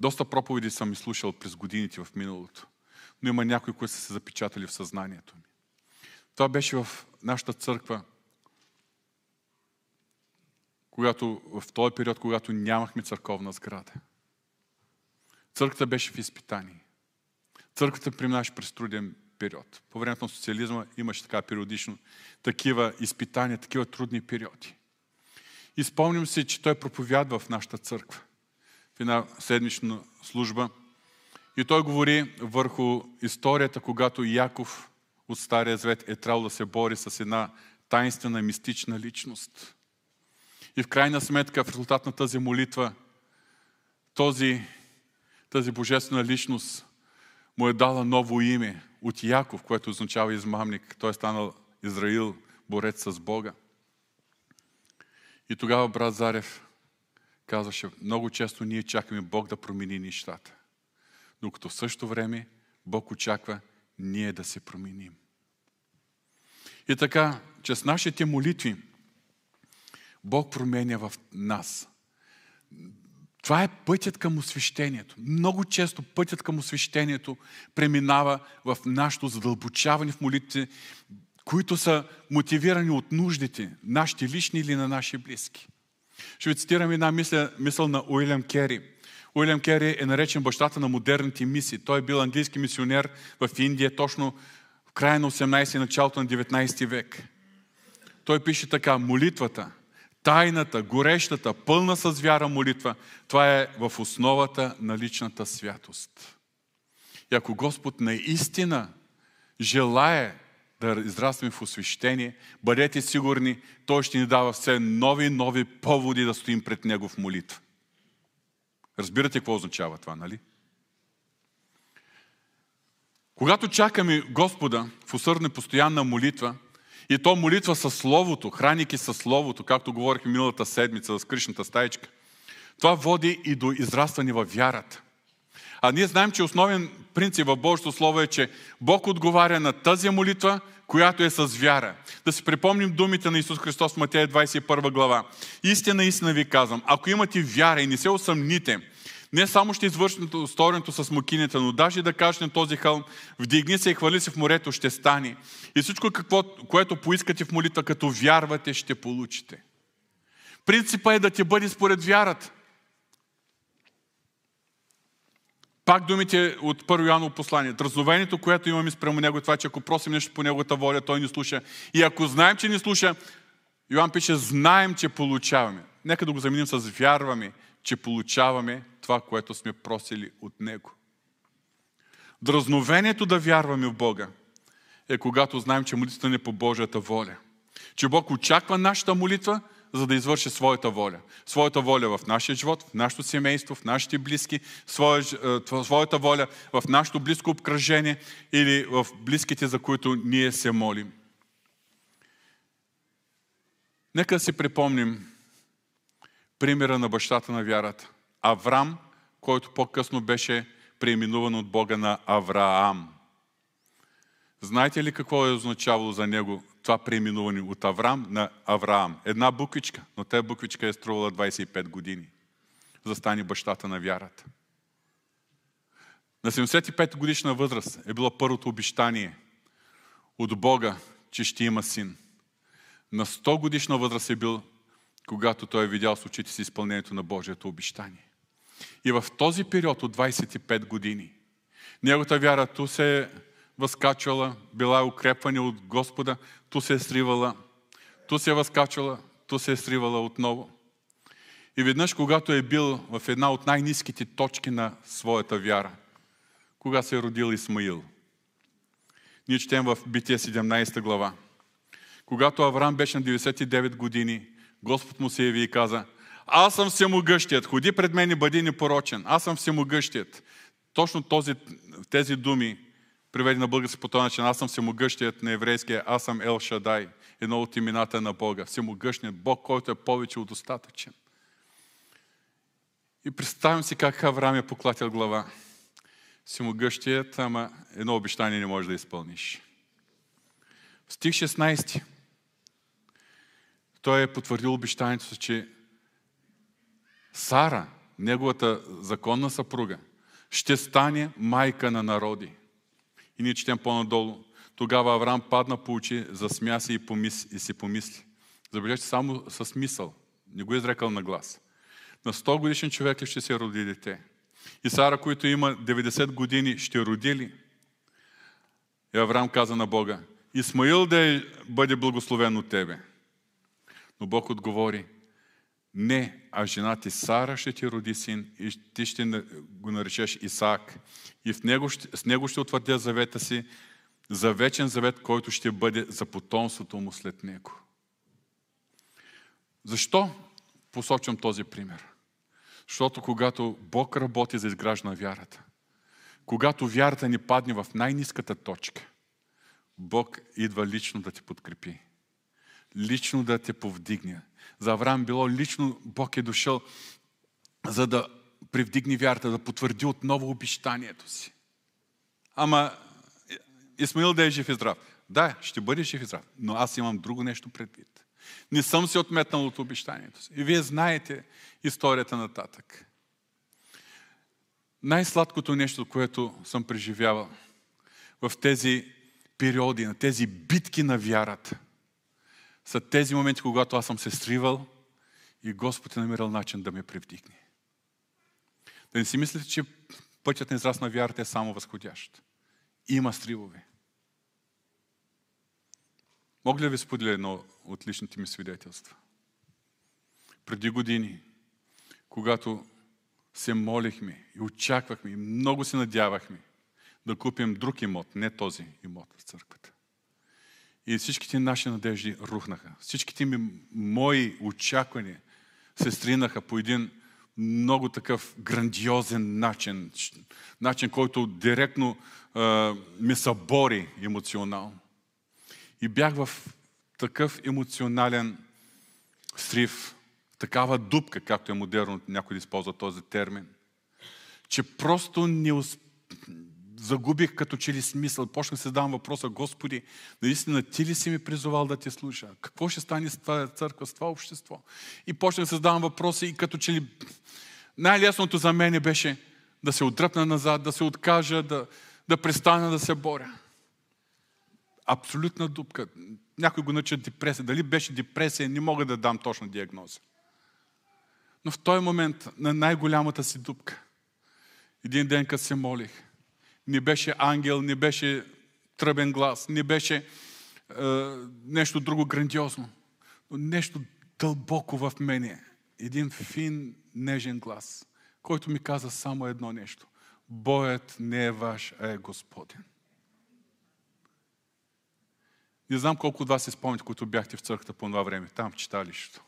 [SPEAKER 1] Доста проповеди съм изслушал през годините в миналото, но има някои, които са се запечатали в съзнанието ми. Това беше в нашата църква, когато, в този период, когато нямахме църковна сграда. Църквата беше в изпитание. Църквата преминаваше през труден период. По времето на социализма имаше така периодично такива изпитания, такива трудни периоди. И спомням се, че той проповядва в нашата църква, в една седмична служба. И той говори върху историята, когато Яков от Стария Завет е трябвало да се бори с една таинствена, мистична личност. И в крайна сметка, в резултат на тази молитва, този, тази божествена личност му е дала ново име от Яков, което означава измамник. Той е станал Израил, борец с Бога. И тогава брат Зарев казваше, много често ние чакаме Бог да промени нещата. Докато в същото време Бог очаква ние да се променим. И така, чрез нашите молитви, Бог променя в нас. Това е пътят към освещението. Много често пътят към освещението преминава в нашето задълбочаване в молитвите, които са мотивирани от нуждите, нашите лични или на наши близки. Ще ви цитирам една мисъл, мисъл на Уилям Кери. Уилям Кери е наречен бащата на модерните мисии. Той е бил английски мисионер в Индия точно в края на 18 и началото на 19 век. Той пише така, молитвата, тайната, горещата, пълна с вяра молитва, това е в основата на личната святост. И ако Господ наистина желае да израстваме в освещение, бъдете сигурни, Той ще ни дава все нови нови поводи да стоим пред Него в молитва. Разбирате какво означава това, нали? Когато чакаме Господа в усърдна постоянна молитва, и то молитва със Словото, храники със Словото, както говорихме миналата седмица за скришната стаечка, това води и до израстване във вярата. А ние знаем, че основен принцип в Божието Слово е, че Бог отговаря на тази молитва, която е с вяра. Да си припомним думите на Исус Христос в Матея 21 глава. Истина, истина ви казвам, ако имате вяра и не се усъмните, не само ще извършите сторенето с мукинята, но даже да кажете на този хълм, вдигни се и хвали се в морето, ще стане. И всичко, какво, което поискате в молитва, като вярвате, ще получите. Принципа е да ти бъде според вярата. Пак думите от първо Йоаново послание. Дразновението, което имаме спрямо него, е това, че ако просим нещо по неговата воля, той ни слуша. И ако знаем, че ни слуша, Йоан пише, знаем, че получаваме. Нека да го заменим с вярваме, че получаваме това, което сме просили от Него. Дразновението да вярваме в Бога е когато знаем, че молитвата не е по Божията воля. Че Бог очаква нашата молитва, за да извърши своята воля. Своята воля в нашия живот, в нашето семейство, в нашите близки, е, своята воля в нашето близко обкръжение или в близките, за които ние се молим. Нека да си припомним примера на бащата на вярата. Аврам, който по-късно беше преименуван от Бога на Авраам. Знаете ли какво е означавало за него това преименуване от Авраам на Авраам? Една буквичка, но тази буквичка е струвала 25 години, за бащата на вярата. На 75 годишна възраст е било първото обещание от Бога, че ще има син. На 100 годишна възраст е бил, когато той е видял с очите си изпълнението на Божието обещание. И в този период от 25 години, неговата вяра ту се е възкачвала, била е укрепване от Господа, ту се е сривала, ту се е възкачвала, ту се е сривала отново. И веднъж, когато е бил в една от най-низките точки на своята вяра, кога се е родил Исмаил. Ние четем в Битие 17 глава. Когато Авраам беше на 99 години, Господ му се яви и каза, аз съм всемогъщият, ходи пред мен и бъди непорочен, аз съм всемогъщият. Точно този, тези думи, приведи на български по този начин, аз съм всемогъщият на еврейския, аз съм Ел Шадай, едно от имената на Бога, всемогъщият Бог, който е повече от достатъчен. И представям си как Авраам е поклатил глава. Всемогъщият, ама едно обещание не можеш да изпълниш. В стих 16 той е потвърдил обещанието си, че Сара, неговата законна съпруга, ще стане майка на народи. И ние четем по-надолу. Тогава Авраам падна по очи, засмя се и, помисли, и си помисли. Забележете само с мисъл. Не го е изрекал на глас. На 100 годишен човек ли ще се роди дете? И Сара, който има 90 години, ще роди ли? И Авраам каза на Бога, Исмаил да е, бъде благословен от тебе. Но Бог отговори, не, а жена ти Сара ще ти роди син и ти ще го наречеш Исаак. И в него, с него ще утвърдя завета си, за вечен завет, който ще бъде за потомството му след него. Защо посочвам този пример? Защото когато Бог работи за изграждане на вярата, когато вярата ни падне в най-низката точка, Бог идва лично да те подкрепи лично да те повдигне. За Авраам било лично Бог е дошъл, за да привдигне вярата, да потвърди отново обещанието си. Ама Исмаил да е жив и здрав. Да, ще бъде жив и здрав, но аз имам друго нещо предвид. Не съм се отметнал от обещанието си. И вие знаете историята нататък. Най-сладкото нещо, което съм преживявал в тези периоди, на тези битки на вярата – са тези моменти, когато аз съм се сривал и Господ е намирал начин да ме привдигне. Да не си мислите, че пътят на израз на вярата е само възходящ. Има сривове. Мога ли да ви споделя едно от личните ми свидетелства? Преди години, когато се молихме и очаквахме и много се надявахме да купим друг имот, не този имот в църквата. И всичките наши надежди рухнаха. Всичките ми, мои очаквания се стринаха по един много такъв грандиозен начин. Начин, който директно а, ми събори емоционално. И бях в такъв емоционален срив, такава дупка, както е модерно някой да използва този термин, че просто не успях загубих като че ли смисъл. Почнах се задавам въпроса, Господи, наистина ти ли си ми призовал да ти слуша? Какво ще стане с това църква, с това общество? И почнах да задавам въпроса и като че ли най-лесното за мен беше да се отдръпна назад, да се откажа, да, да престана да се боря. Абсолютна дупка. Някой го нарича депресия. Дали беше депресия, не мога да дам точна диагноза. Но в този момент на най-голямата си дупка, един ден, като се молих, не беше ангел, не беше тръбен глас, не беше е, нещо друго грандиозно, но нещо дълбоко в мене. Един фин, нежен глас, който ми каза само едно нещо. Боят не е ваш, а е Господен. Не знам колко от вас се спомните, които бяхте в църквата по това време, там в читалището.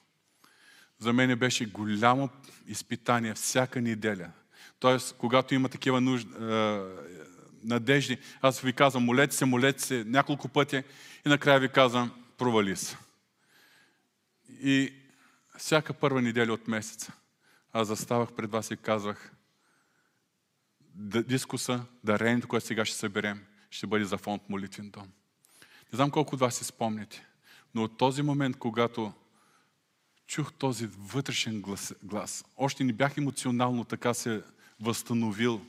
[SPEAKER 1] За мен беше голямо изпитание всяка неделя. Тоест, когато има такива нужди, надежди. Аз ви казвам, молете се, молете се няколко пъти и накрая ви казвам, провали се. И всяка първа неделя от месеца аз заставах пред вас и казвах, дискуса, дарението, което сега ще съберем, ще бъде за фонд молитвен дом. Не знам колко от вас си спомняте, но от този момент, когато чух този вътрешен глас, глас, още не бях емоционално така се възстановил,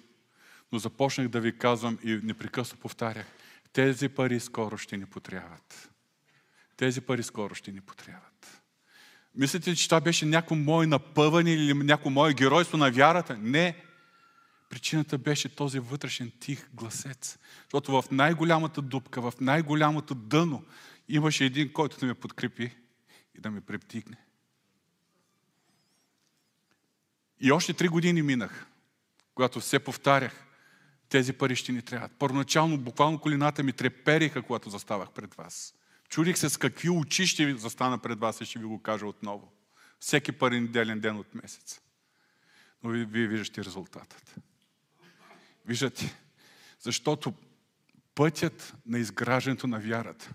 [SPEAKER 1] но започнах да ви казвам и непрекъсно повтарях, тези пари скоро ще ни потрябват. Тези пари скоро ще ни потрябват. Мислите ли, че това беше някакво мое напъване или някакво мое геройство на вярата? Не. Причината беше този вътрешен тих гласец. Защото в най-голямата дупка, в най-голямото дъно имаше един, който да ме подкрепи и да ме прептигне. И още три години минах, когато все повтарях, тези пари ще ни трябват. Първоначално, буквално колината ми трепериха, когато заставах пред вас. Чудих се с какви очи ще застана пред вас и ще ви го кажа отново. Всеки първи неделен ден от месец. Но вие, вие виждате резултатът. Виждате. Защото пътят на изграждането на вярата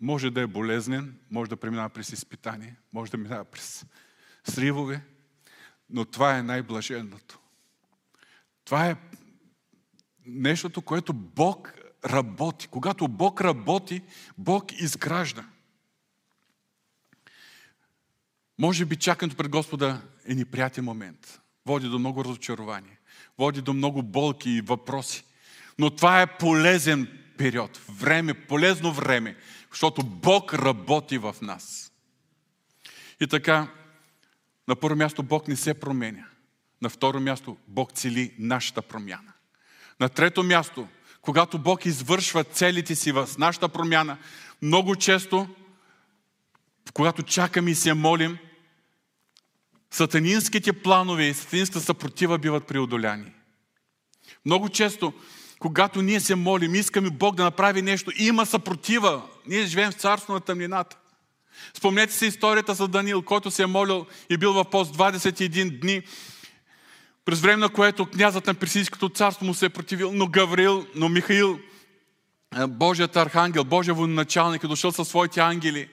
[SPEAKER 1] може да е болезнен, може да преминава през изпитание, може да минава през сривове, но това е най-блаженното. Това е нещото, което Бог работи. Когато Бог работи, Бог изгражда. Може би чакането пред Господа е неприятен момент. Води до много разочарование. Води до много болки и въпроси. Но това е полезен период. Време, полезно време. Защото Бог работи в нас. И така, на първо място Бог не се променя. На второ място Бог цели нашата промяна. На трето място, когато Бог извършва целите си в нашата промяна, много често, когато чакаме и се молим, сатанинските планове и сатанинската съпротива биват преодоляни. Много често, когато ние се молим, искаме Бог да направи нещо, има съпротива. Ние живеем в царство на тъмнината. Спомнете се историята за Даниил, който се е молил и бил в пост 21 дни, през време на което князът на Персийското царство му се е противил, но Гавриил, но Михаил, Божият архангел, Божия военачалник е дошъл със своите ангели,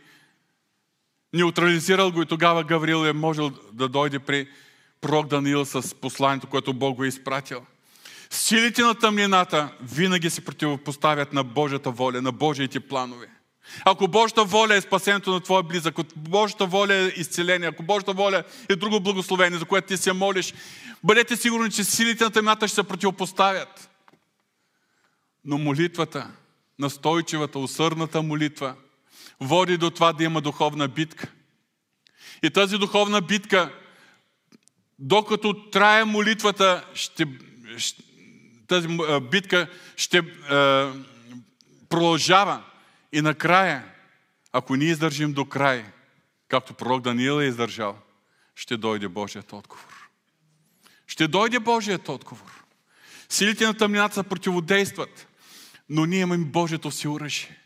[SPEAKER 1] неутрализирал го и тогава Гавриил е можел да дойде при пророк Даниил с посланието, което Бог го е изпратил. Силите на тъмнината винаги се противопоставят на Божията воля, на Божиите планове. Ако Божията воля е спасението на твоя близък, ако Божията воля е изцеление, ако Божията воля е друго благословение, за което ти се молиш, бъдете сигурни, че силите на тъмната ще се противопоставят. Но молитвата, настойчивата, усърдната молитва, води до това да има духовна битка. И тази духовна битка, докато трае молитвата, ще, тази битка ще е, продължава. И накрая, ако ние издържим до край, както пророк Даниил е издържал, ще дойде Божият отговор. Ще дойде Божият отговор. Силите на тъмнината се противодействат, но ние имаме Божието си оръжие.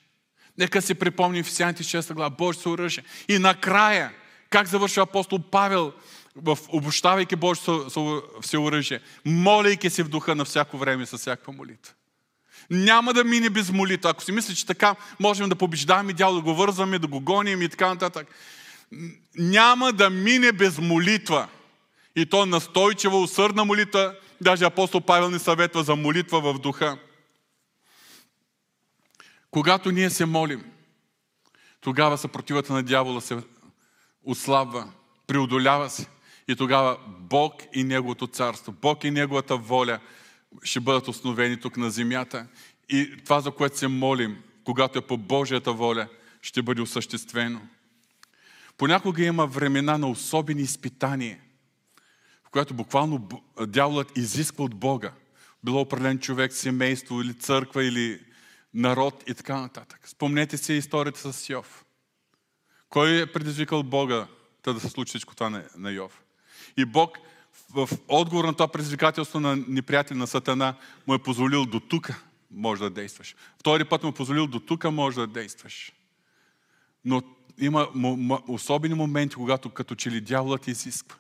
[SPEAKER 1] Нека се припомним в Сяните 6 глава, Божието си оръжие. И накрая, как завършва апостол Павел, в обощавайки Божието всеоръжие, моляйки се в духа на всяко време с всякаква молитва. Няма да мине без молитва. Ако си мисли, че така можем да побеждаваме дяло, да го вързваме, да го гоним и така нататък. Няма да мине без молитва. И то настойчива, усърдна молитва. Даже апостол Павел ни съветва за молитва в духа. Когато ние се молим, тогава съпротивата на дявола се отслабва, преодолява се. И тогава Бог и Неговото царство, Бог и Неговата воля ще бъдат основени тук на земята. И това, за което се молим, когато е по Божията воля, ще бъде осъществено. Понякога има времена на особени изпитания, в което буквално дяволът изисква от Бога. Било определен човек, семейство или църква или народ и така нататък. Спомнете си историята с Йов. Кой е предизвикал Бога да се случи всичко това на Йов? И Бог в отговор на това предизвикателство на неприятел на Сатана му е позволил до тук може да действаш. Втори път му е позволил до тук може да действаш. Но има особени моменти, когато като че ли дяволът изисква.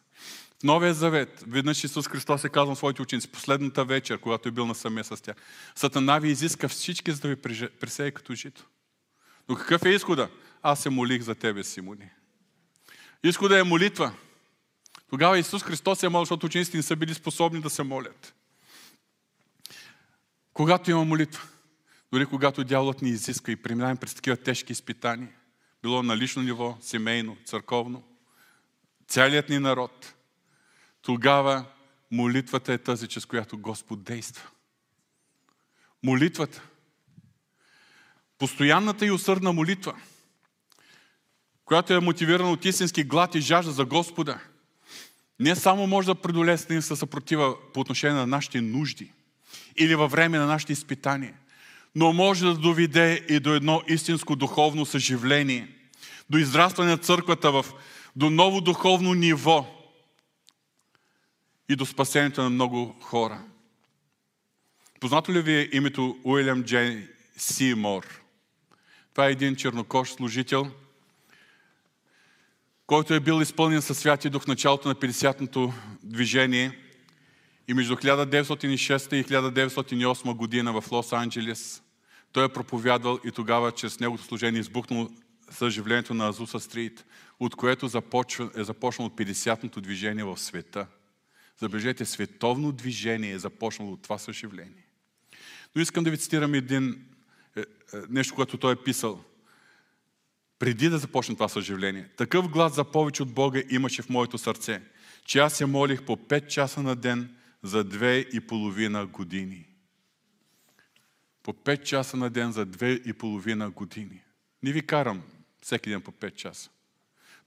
[SPEAKER 1] В Новия завет, веднъж Исус Христос е казал своите ученици, последната вечер, когато е бил насаме с тях, Сатана ви изиска всички, за да ви присее като жито. Но какъв е изхода? Аз се молих за тебе, Симони. Изхода е молитва. Тогава Исус Христос е молил, защото учениците не са били способни да се молят. Когато има молитва, Дори когато дяволът ни изиска и преминаваме през такива тежки изпитания, било на лично ниво, семейно, църковно, цялият ни народ, тогава молитвата е тази, чрез която Господ действа. Молитвата. Постоянната и усърдна молитва, която е мотивирана от истински глад и жажда за Господа, не само може да преодолее със съпротива по отношение на нашите нужди или във време на нашите изпитания, но може да доведе и до едно истинско духовно съживление, до израстване на църквата в, до ново духовно ниво и до спасението на много хора. Познато ли ви е името Уилям Джей Симор? Това е един чернокош служител, който е бил изпълнен със Святи Дух в началото на 50-то движение и между 1906 и 1908 година в Лос-Анджелес той е проповядвал и тогава чрез неговото служение избухнало съживлението на Азуса Стрит, от което започва, е започнало 50-то движение в света. Забележете, световно движение е започнало от това съживление. Но искам да ви цитирам един, е, е, нещо, което той е писал. Преди да започне това съживление. Такъв глад за повече от Бога имаше в моето сърце, че аз се молих по 5 часа на ден за две и половина години. По 5 часа на ден за две и половина години. Не ви карам всеки ден по 5 часа.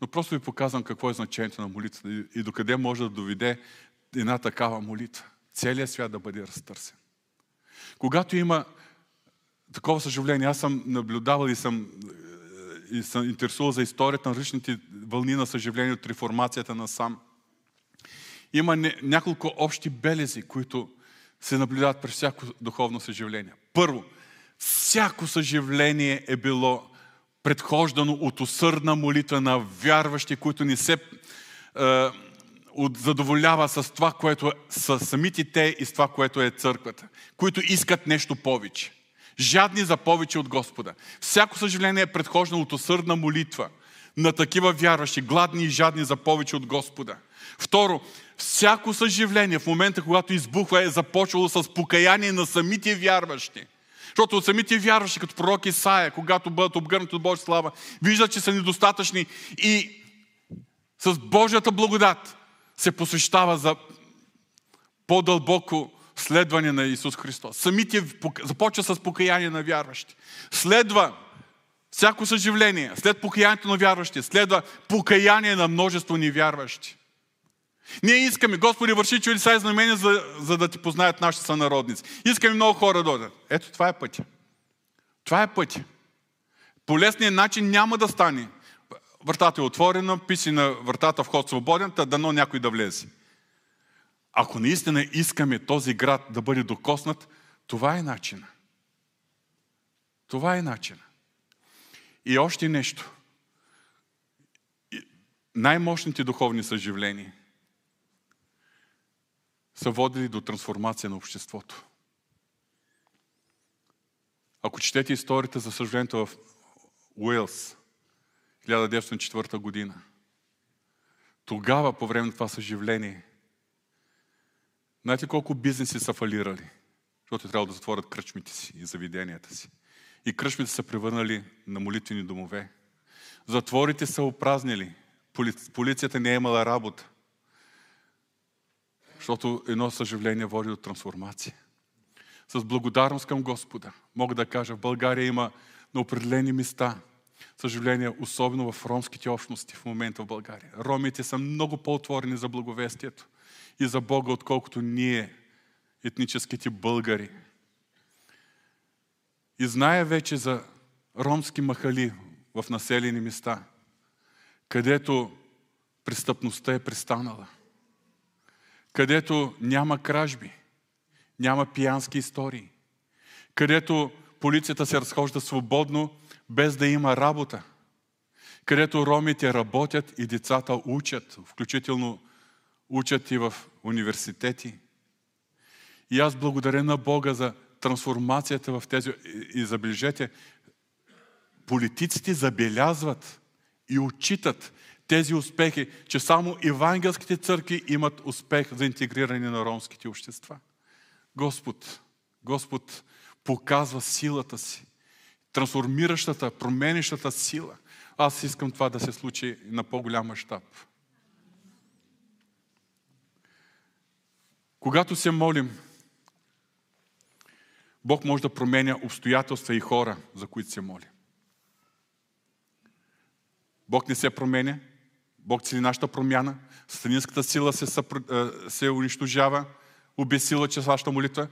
[SPEAKER 1] Но просто ви показвам какво е значението на молитвата и докъде може да доведе една такава молитва. Целият свят да бъде разтърсен. Когато има такова съживление, аз съм наблюдавал и съм, и съм интересувал за историята на различните вълни на съживление от реформацията на сам. Има няколко общи белези, които се наблюдават през всяко духовно съживление. Първо, всяко съживление е било предхождано от усърдна молитва на вярващи, които не се е, задоволява с това, което са самите те и с това, което е църквата, които искат нещо повече. Жадни за повече от Господа. Всяко съжаление е предхождано от усърдна молитва на такива вярващи, гладни и жадни за повече от Господа. Второ, всяко съживление в момента, когато избухва, е започвало с покаяние на самите вярващи. Защото от самите вярващи, като пророк Исаия, когато бъдат обгърнати от Божия слава, виждат, че са недостатъчни и с Божията благодат се посвещава за по-дълбоко следване на Исус Христос. Самите започва с покаяние на вярващи. Следва всяко съживление, след покаянието на вярващи, следва покаяние на множество невярващи. Ние искаме, Господи, върши чудеса и знамения, за, за да ти познаят нашите сънародници. Искаме много хора да дойдат. Ето това е пътя. Това е пътя. По лесния начин няма да стане. Вратата е отворена, писи на вратата вход свободен, та дано някой да влезе. Ако наистина искаме този град да бъде докоснат, това е начина. Това е начина. И още нещо. Най-мощните духовни съживления са водили до трансформация на обществото. Ако четете историята за съживлението в Уилс, 1904 година. Тогава, по време на това съживление, знаете колко бизнеси са фалирали? Защото трябва да затворят кръчмите си и заведенията си. И кръчмите са превърнали на молитвени домове. Затворите са опразнили. Полицията не е имала работа. Защото едно съживление води до трансформация. С благодарност към Господа мога да кажа, в България има на определени места – съжаление, особено в ромските общности в момента в България. Ромите са много по-отворени за благовестието и за Бога, отколкото ние, етническите българи. И знае вече за ромски махали в населени места, където престъпността е престанала, където няма кражби, няма пиянски истории, където полицията се разхожда свободно без да има работа, където ромите работят и децата учат, включително учат и в университети. И аз благодаря на Бога за трансформацията в тези. И забележете, политиците забелязват и отчитат тези успехи, че само евангелските църкви имат успех за интегриране на ромските общества. Господ, Господ показва силата си. Трансформиращата, променящата сила. Аз искам това да се случи на по-голям мащаб. Когато се молим, Бог може да променя обстоятелства и хора, за които се моли. Бог не се променя, Бог цели нашата промяна, Сатанинската сила се, съпро... се унищожава, обесила чрез вашата молитва,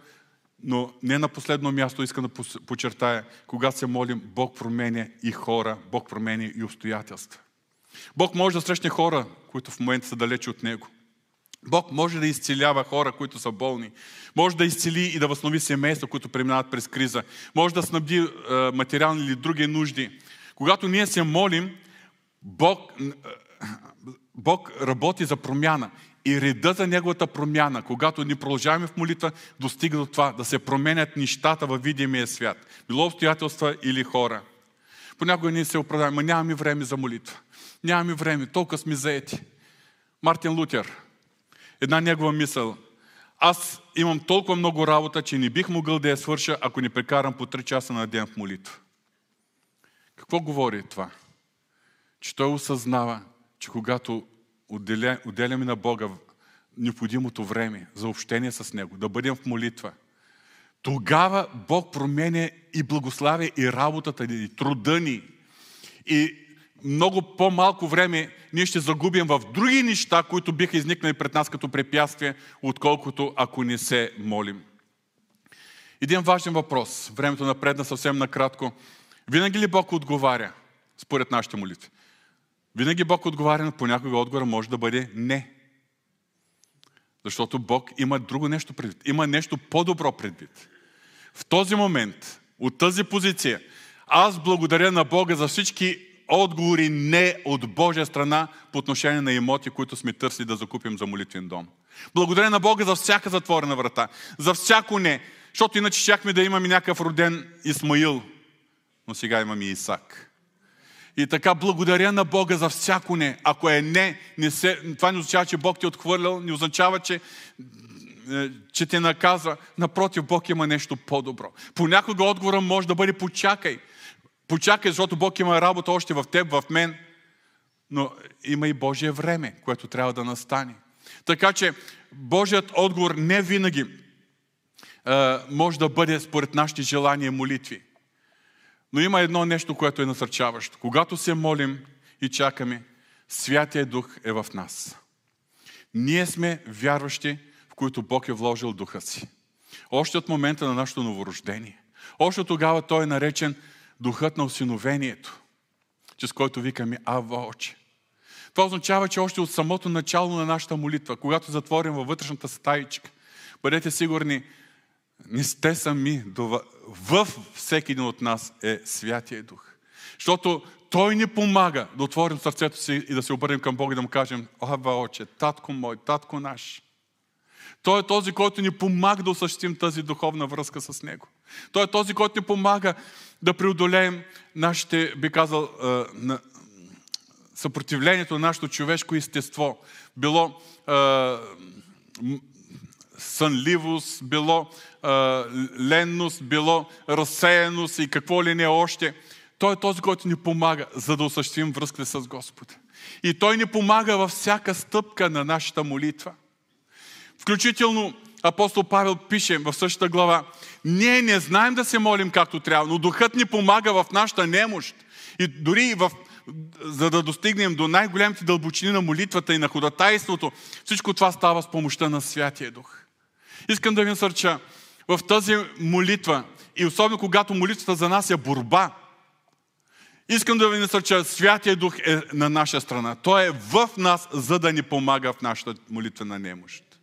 [SPEAKER 1] но не на последно място искам да подчертая, когато се молим, Бог променя и хора, Бог променя и обстоятелства. Бог може да срещне хора, които в момента са далече от Него. Бог може да изцелява хора, които са болни. Може да изцели и да възнови семейства, които преминават през криза. Може да снабди е, материални или други нужди. Когато ние се молим, Бог, е, Бог работи за промяна. И реда за Неговата промяна, когато ни продължаваме в молитва, достига до това да се променят нещата във видимия свят. Било обстоятелства или хора. Понякога ние се оправдаваме, нямаме време за молитва. Нямаме време, толкова сме заети. Мартин Лутер, една негова мисъл. Аз имам толкова много работа, че не бих могъл да я свърша, ако не прекарам по 3 часа на ден в молитва. Какво говори това? Че той осъзнава, че когато отделя, отделяме на Бога необходимото време за общение с Него, да бъдем в молитва, тогава Бог променя и благославя и работата ни, и труда ни. И много по-малко време ние ще загубим в други неща, които биха изникнали пред нас като препятствие, отколкото ако не се молим. Един важен въпрос. Времето напредна съвсем накратко. Винаги ли Бог отговаря според нашите молитви? Винаги Бог отговаря, но понякога отговора може да бъде не. Защото Бог има друго нещо предвид. Има нещо по-добро предвид. В този момент, от тази позиция, аз благодаря на Бога за всички отговори не от Божия страна по отношение на имоти, които сме търсили да закупим за молитвен дом. Благодаря на Бога за всяка затворена врата, за всяко не, защото иначе щяхме да имаме някакъв роден Исмаил, но сега имаме Исак. И така, благодаря на Бога за всяко не. Ако е не, не се, това не означава, че Бог ти е отхвърлял, не означава, че, е, че те наказва. Напротив, Бог има нещо по-добро. Понякога отговора може да бъде почакай. Почакай, защото Бог има работа още в теб, в мен. Но има и Божие време, което трябва да настане. Така че Божият отговор не винаги е, може да бъде според нашите желания и молитви. Но има едно нещо, което е насърчаващо. Когато се молим и чакаме, Святия Дух е в нас. Ние сме вярващи, в които Бог е вложил Духа си. Още от момента на нашето новорождение. Още тогава Той е наречен Духът на осиновението, чрез който викаме Ава Оче. Това означава, че още от самото начало на нашата молитва, когато затворим във вътрешната стаичка, бъдете сигурни, не сте сами. В всеки един от нас е Святия Дух. Защото Той ни помага да отворим сърцето си и да се обърнем към Бога и да му кажем, Ава, Отче, татко мой, татко наш. Той е този, който ни помага да осъществим тази духовна връзка с Него. Той е този, който ни помага да преодолеем нашите, би казал, съпротивлението на нашето човешко естество. Било сънливост, било ленност, било разсеяност и какво ли не още. Той е този, който ни помага, за да осъществим връзката с Господа. И Той ни помага във всяка стъпка на нашата молитва. Включително апостол Павел пише в същата глава, ние не знаем да се молим както трябва, но Духът ни помага в нашата немощ. И дори в, за да достигнем до най-големите дълбочини на молитвата и на ходатайството, всичко това става с помощта на Святия Дух. Искам да ви насърча в тази молитва и особено когато молитвата за нас е борба, искам да ви насърча, Святия Дух е на наша страна. Той е в нас, за да ни помага в нашата молитва на немощ.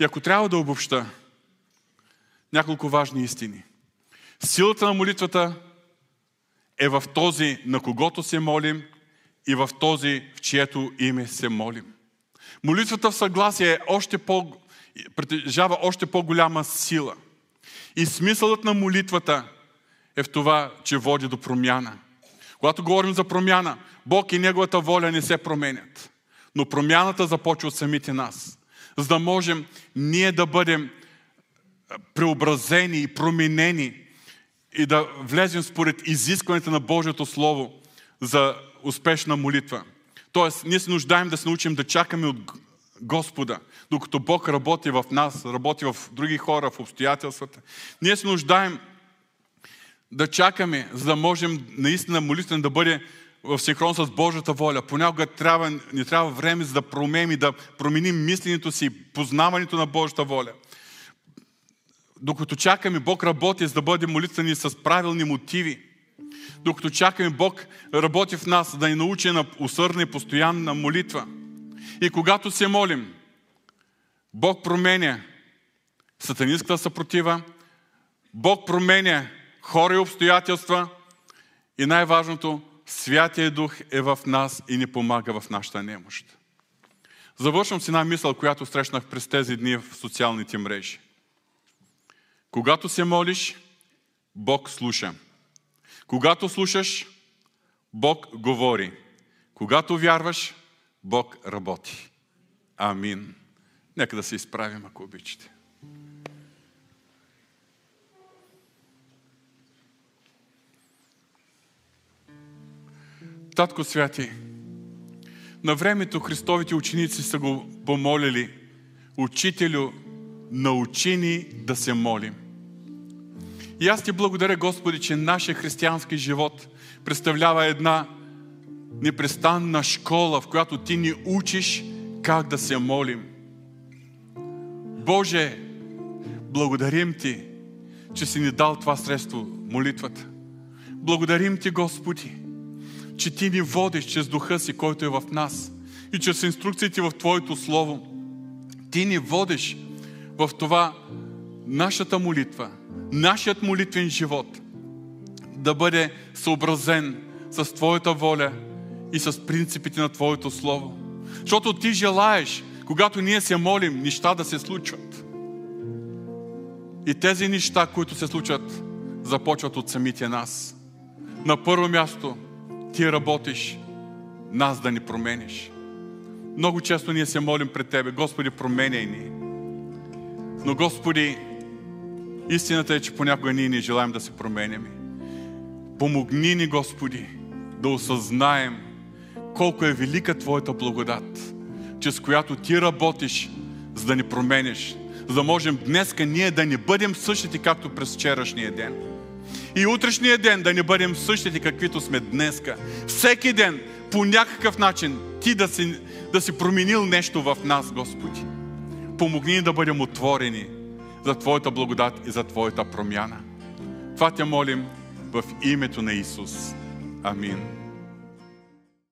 [SPEAKER 1] И ако трябва да обобща няколко важни истини. Силата на молитвата е в този, на когото се молим и в този, в чието име се молим. Молитвата в съгласие е още по, притежава още по-голяма сила. И смисълът на молитвата е в това, че води до промяна. Когато говорим за промяна, Бог и Неговата воля не се променят. Но промяната започва от самите нас. За да можем ние да бъдем преобразени и променени и да влезем според изискването на Божието Слово за успешна молитва. Тоест, ние се нуждаем да се научим да чакаме от Господа, докато Бог работи в нас, работи в други хора, в обстоятелствата. Ние се нуждаем да чакаме, за да можем наистина молитвен да бъде в синхрон с Божията воля. Понякога трябва, ни трябва време за да променим и да променим мисленето си, познаването на Божията воля. Докато чакаме, Бог работи, за да бъдем молитвени с правилни мотиви. Докато чакаме, Бог работи в нас, да ни научи на усърдна и постоянна молитва. И когато се молим, Бог променя сатанинската съпротива, Бог променя хора и обстоятелства и най-важното, Святия Дух е в нас и ни помага в нашата немощ. Завършвам с една мисъл, която срещнах през тези дни в социалните мрежи. Когато се молиш, Бог слуша. Когато слушаш, Бог говори. Когато вярваш, Бог работи. Амин. Нека да се изправим, ако обичате. Татко Святи, на времето Христовите ученици са го помолили, Учителю, научи ни да се молим. И аз ти благодаря, Господи, че нашия християнски живот представлява една непрестанна школа, в която ти ни учиш как да се молим. Боже, благодарим ти, че си ни дал това средство, молитвата. Благодарим ти, Господи, че ти ни водиш чрез духа си, който е в нас и чрез инструкциите в Твоето Слово. Ти ни водиш в това нашата молитва, нашият молитвен живот да бъде съобразен с Твоята воля и с принципите на Твоето Слово. Защото Ти желаеш, когато ние се молим, неща да се случват. И тези неща, които се случват, започват от самите нас. На първо място, Ти работиш нас да ни промениш. Много често ние се молим пред Тебе, Господи, променяй ни. Но, Господи, истината е, че понякога ние не желаем да се променяме. Помогни ни, Господи, да осъзнаем колко е велика Твоята благодат, чрез която Ти работиш, за да ни промениш, за да можем днеска ние да не бъдем същите, както през вчерашния ден. И утрешния ден да не бъдем същите, каквито сме днеска. Всеки ден, по някакъв начин, Ти да си, да си променил нещо в нас, Господи. Помогни ни да бъдем отворени за Твоята благодат и за Твоята промяна. Това те молим в името на Исус. Амин.